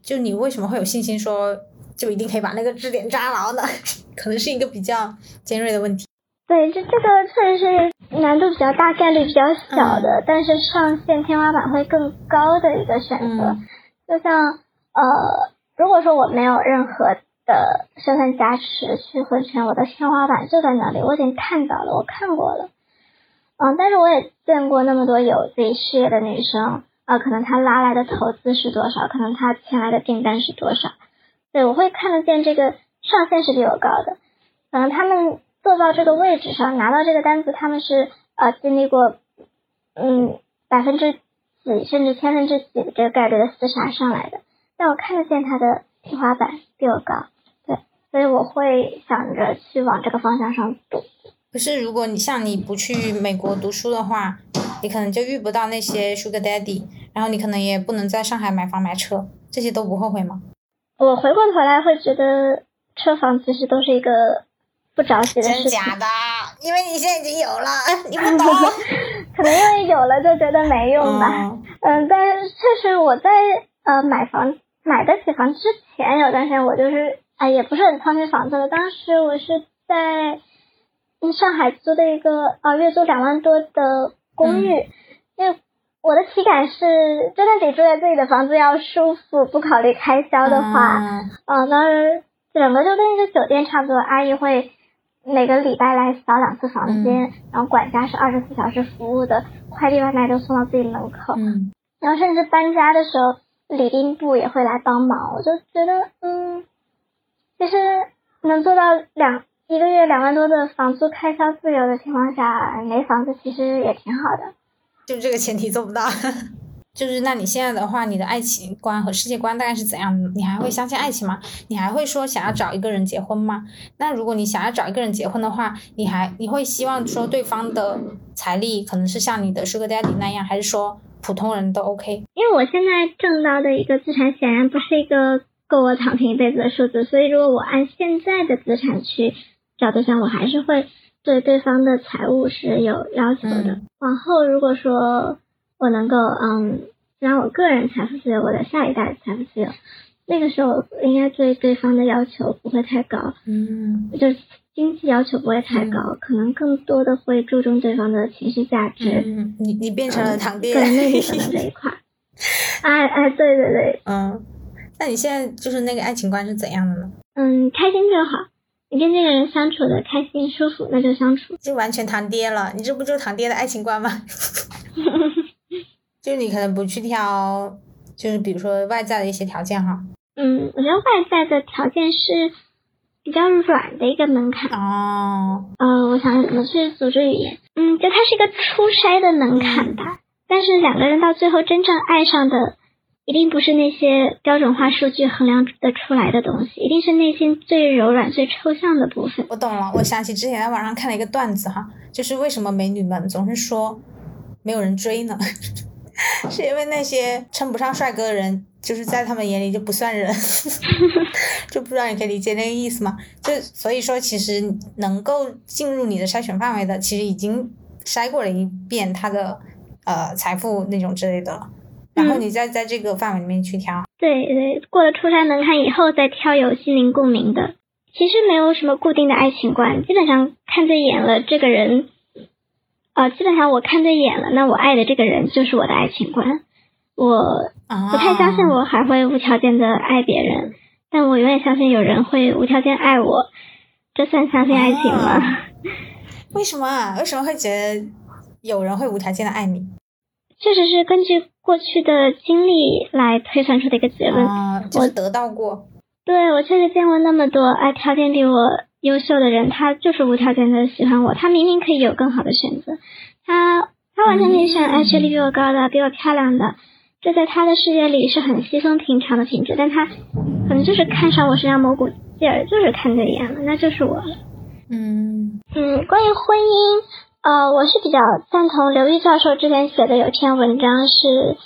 就你为什么会有信心说就一定可以把那个支点扎牢呢？可能是一个比较尖锐的问题。对，这这个确实是难度比较大、概率比较小的，但是上限天花板会更高的一个选择。嗯就像呃，如果说我没有任何的身份加持去混圈，我的天花板就在那里，我已经看到了，我看过了。嗯，但是我也见过那么多有自己事业的女生，啊，可能她拉来的投资是多少，可能她签来的订单是多少，对我会看得见这个上限是比我高的，可能他们做到这个位置上拿到这个单子，他们是呃经历过嗯百分之几甚至千分之几的这个概率的厮杀上来的，但我看得见他的天花板比我高，所以我会想着去往这个方向上走。可是如果你像你不去美国读书的话，你可能就遇不到那些 sugar daddy，然后你可能也不能在上海买房买车，这些都不后悔吗？我回过头来会觉得车房其实都是一个不着急的事情。真假的？因为你现在已经有了，你不懂。可能因为有了就觉得没用吧。嗯嗯，但是确实我在呃买房买得起房之前，有段时间我就是啊、也不是很操心房子了。当时我是在嗯上海租的一个呃月租两万多的公寓，因为我的体感是，真的比住在自己的房子要舒服，不考虑开销的话，嗯。嗯，当时整个就跟一个酒店差不多，阿姨会每个礼拜来扫两次房间，然后管家是二十四小时服务的，快递外卖都送到自己门口，嗯。然后甚至搬家的时候，礼宾部也会来帮忙，我就觉得，嗯，其实能做到两一个月两万多的房租开销自由的情况下，没房子其实也挺好的。就是这个前提做不到。就是那你现在的话，你的爱情观和世界观大概是怎样的？你还会相信爱情吗？你还会说想要找一个人结婚吗？那如果你想要找一个人结婚的话，你还你会希望说对方的财力可能是像你的 Sugar Daddy 那样，还是说普通人都 OK？因为我现在挣到的一个资产显然不是一个够我躺平一辈子的数字，所以如果我按现在的资产去找对象，我还是会对对方的财务是有要求的。嗯。往后如果说我能够嗯让我个人财富自由，我的下一代财富自由，那个时候应该对对方的要求不会太高，嗯。就是经济要求不会太高，可能更多的会注重对方的情绪价值。嗯，你你变成了堂爹个。人魅力可能这一块。儿，哎哎，对对对，嗯，那你现在就是那个爱情观是怎样的呢？嗯，开心就好。你跟这个人相处的开心舒服，那就相处。就完全堂爹了，你这不就是堂爹的爱情观吗？就你可能不去挑，就是比如说外在的一些条件哈。嗯，我觉得外在的条件是比较软的一个门槛。哦，呃，我想怎么去组织语言？嗯，就它是一个初筛的门槛吧。但是两个人到最后真正爱上的，一定不是那些标准化数据衡量得出来的东西，一定是内心最柔软、最抽象的部分。我懂了，我想起之前在网上看了一个段子哈，就是为什么美女们总是说没有人追呢？是因为那些称不上帅哥的人，就是在他们眼里就不算人，就不知道你可以理解那个意思吗？就所以说，其实能够进入你的筛选范围的，其实已经筛过了一遍他的呃财富那种之类的了，然后你再在这个范围里面去挑。对对，过了初筛门槛以后，再挑有心灵共鸣的。其实没有什么固定的爱情观，基本上看对眼了这个人，呃，基本上我看对眼了，那我爱的这个人就是我的爱情观。我啊，不太相信我还会无条件的爱别人，但我永远相信有人会无条件爱我。这算相信爱情吗？啊 为什么啊？为什么会觉得有人会无条件的爱你？确实是根据过去的经历来推算出的一个结论。啊，就是得到过。对我确实见过那么多爱条件比我优秀的人，他就是无条件的喜欢我，他明明可以有更好的选择，他他完全可以选爱学历比我高的，比我漂亮的，这在他的世界里是很稀松平常的品质，但他可能就是看上我身上某股劲儿，就是看对眼了，那就是我了。嗯嗯，关于婚姻，呃，我是比较赞同刘玉教授之前写的有一篇文章是，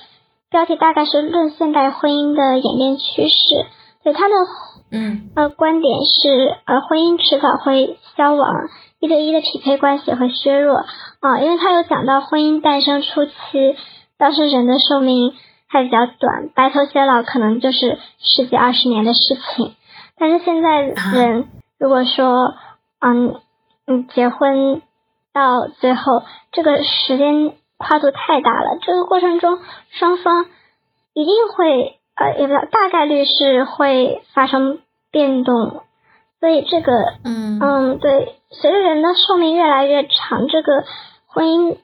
标题大概是《论现代婚姻的演变趋势》，对他的嗯。呃观点是，呃，婚姻迟早会消亡，一对一的匹配关系会削弱。啊、因为他有讲到婚姻诞生初期，当时人的寿命还比较短，白头偕老可能就是十几二十年的事情，但是现在人如果说，嗯嗯，结婚到最后这个时间跨度太大了，这个过程中双方一定会呃，也不知道大概率是会发生变动，所以这个嗯嗯，对，随着人的寿命越来越长，这个婚姻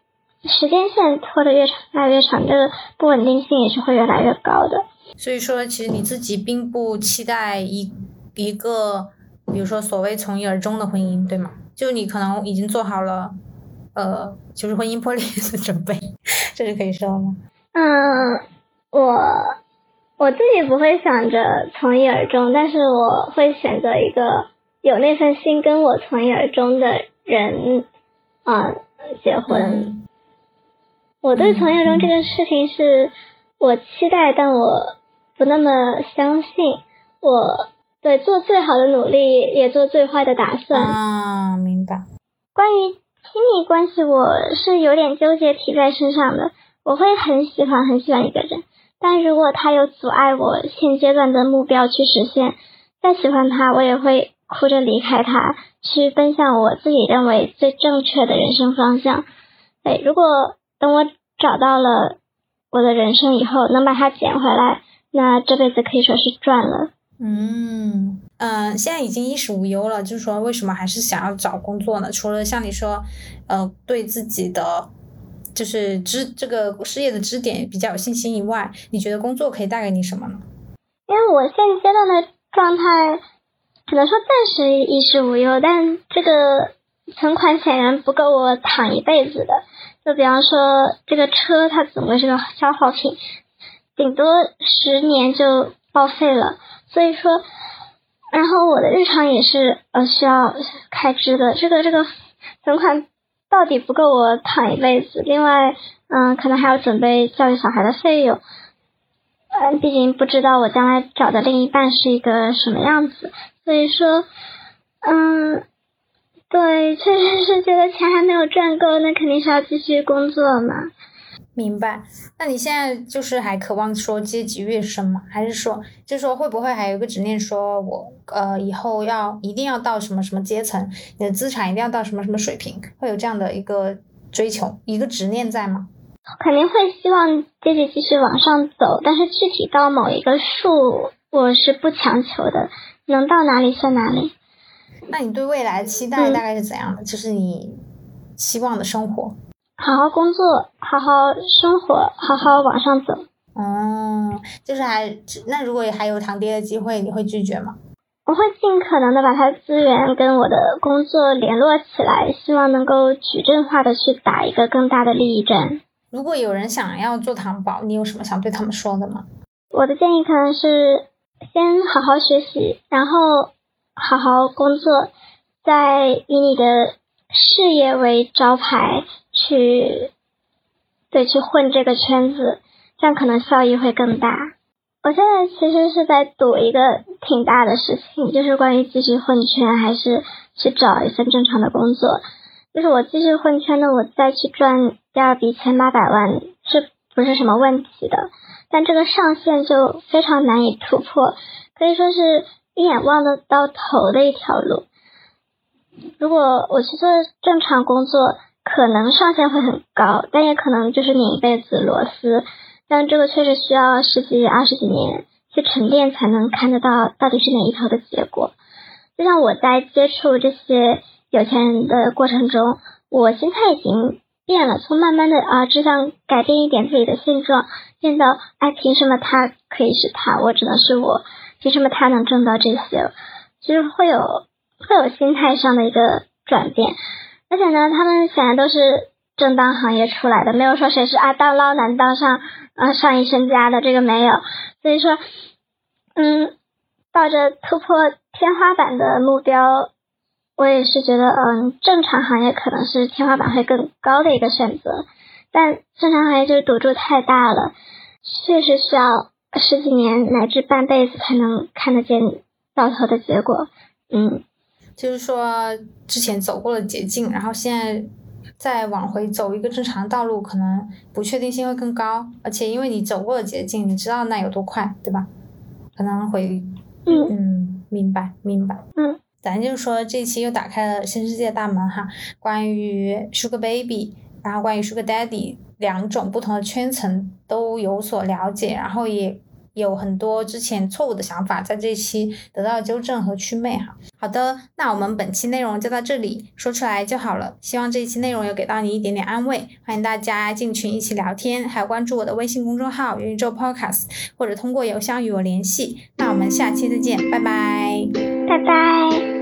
时间线拖得越长越来越长，这个不稳定性也是会越来越高的。所以说，其实你自己并不期待一一个，比如说所谓从一而终的婚姻，对吗？就你可能已经做好了，呃，就是婚姻破裂的准备，这是可以说吗？嗯，我我自己不会想着从一而终，但是我会选择一个有那份心跟我从一而终的人，啊、结婚。嗯我对从业中这个事情是我期待，但我不那么相信。我对做最好的努力，也做最坏的打算。啊，明白。关于亲密关系，我是有点纠结提在身上的。我会很喜欢很喜欢一个人，但如果他有阻碍我现阶段的目标去实现，再喜欢他，我也会哭着离开他，去奔向我自己认为最正确的人生方向。对，如果等我找到了我的人生以后，能把它捡回来，那这辈子可以说是赚了。嗯嗯，现在已经衣食无忧了，就是说为什么还是想要找工作呢？除了像你说，呃，对自己的。就是支这个事业的支点比较有信心以外，你觉得工作可以带给你什么呢？因为我现阶段的状态，只能说暂时衣食无忧，但这个存款显然不够我躺一辈子的。就比方说，这个车它总归是个消耗品，顶多十年就报废了。所以说，然后我的日常也是呃需要开支的，这个这个存款。到底不够我躺一辈子，另外，嗯，可能还要准备教育小孩的费用，嗯，毕竟不知道我将来找的另一半是一个什么样子，所以说，嗯，对，确实是觉得钱还没有赚够，那肯定是要继续工作嘛。明白，那你现在就是还渴望说阶级跃升吗？还是说，就是说会不会还有一个执念，说我呃以后要一定要到什么什么阶层，你的资产一定要到什么什么水平，会有这样的一个追求，一个执念在吗？肯定会希望阶级继续往上走，但是具体到某一个数，我是不强求的，能到哪里算哪里。那你对未来的期待大概是怎样的？就是你希望的生活。好好工作，好好生活，好好往上走。哦，就是还那如果还有堂爹的机会，你会拒绝吗？我会尽可能的把他资源跟我的工作联络起来，希望能够矩阵化的去打一个更大的利益战。如果有人想要做糖宝，你有什么想对他们说的吗？我的建议可能是先好好学习，然后好好工作，再以你的事业为招牌。去，对，去混这个圈子，这样可能效益会更大。我现在其实是在赌一个挺大的事情，就是关于继续混圈还是去找一份正常的工作。就是我继续混圈呢，我再去赚第二笔千八百万是不是什么问题的？但这个上限就非常难以突破，可以说是一眼望得到头的一条路。如果我去做正常工作，可能上限会很高，但也可能就是拧一辈子螺丝。但这个确实需要十几、二十几年去沉淀，才能看得到到底是哪一条的结果。就像我在接触这些有钱人的过程中，我心态已经变了，从慢慢的啊只想改变一点自己的现状，变到哎凭什么他可以是他，我只能是我？凭什么他能挣到这些？就是会有会有心态上的一个转变。而且呢，他们显然都是正当行业出来的，没有说谁是啊当捞男当上啊上亿身家的，这个没有。所以说，嗯，抱着突破天花板的目标，我也是觉得，嗯，正常行业可能是天花板会更高的一个选择。但正常行业就是赌注太大了，确实需要十几年乃至半辈子才能看得见到头的结果。嗯。就是说，之前走过了捷径，然后现在再往回走一个正常道路，可能不确定性会更高。而且因为你走过了捷径，你知道那有多快，对吧？可能会，嗯，明白，明白。嗯，咱就是说，这期又打开了新世界大门哈。关于 Sugar Baby，然后关于 Sugar Daddy 两种不同的圈层都有所了解，然后也。有很多之前错误的想法，在这期得到纠正和祛魅哈。好的，那我们本期内容就到这里，说出来就好了。希望这一期内容有给到你一点点安慰。欢迎大家进群一起聊天，还有关注我的微信公众号“元宇宙 Podcast”，或者通过邮箱与我联系。那我们下期再见，拜拜，拜拜。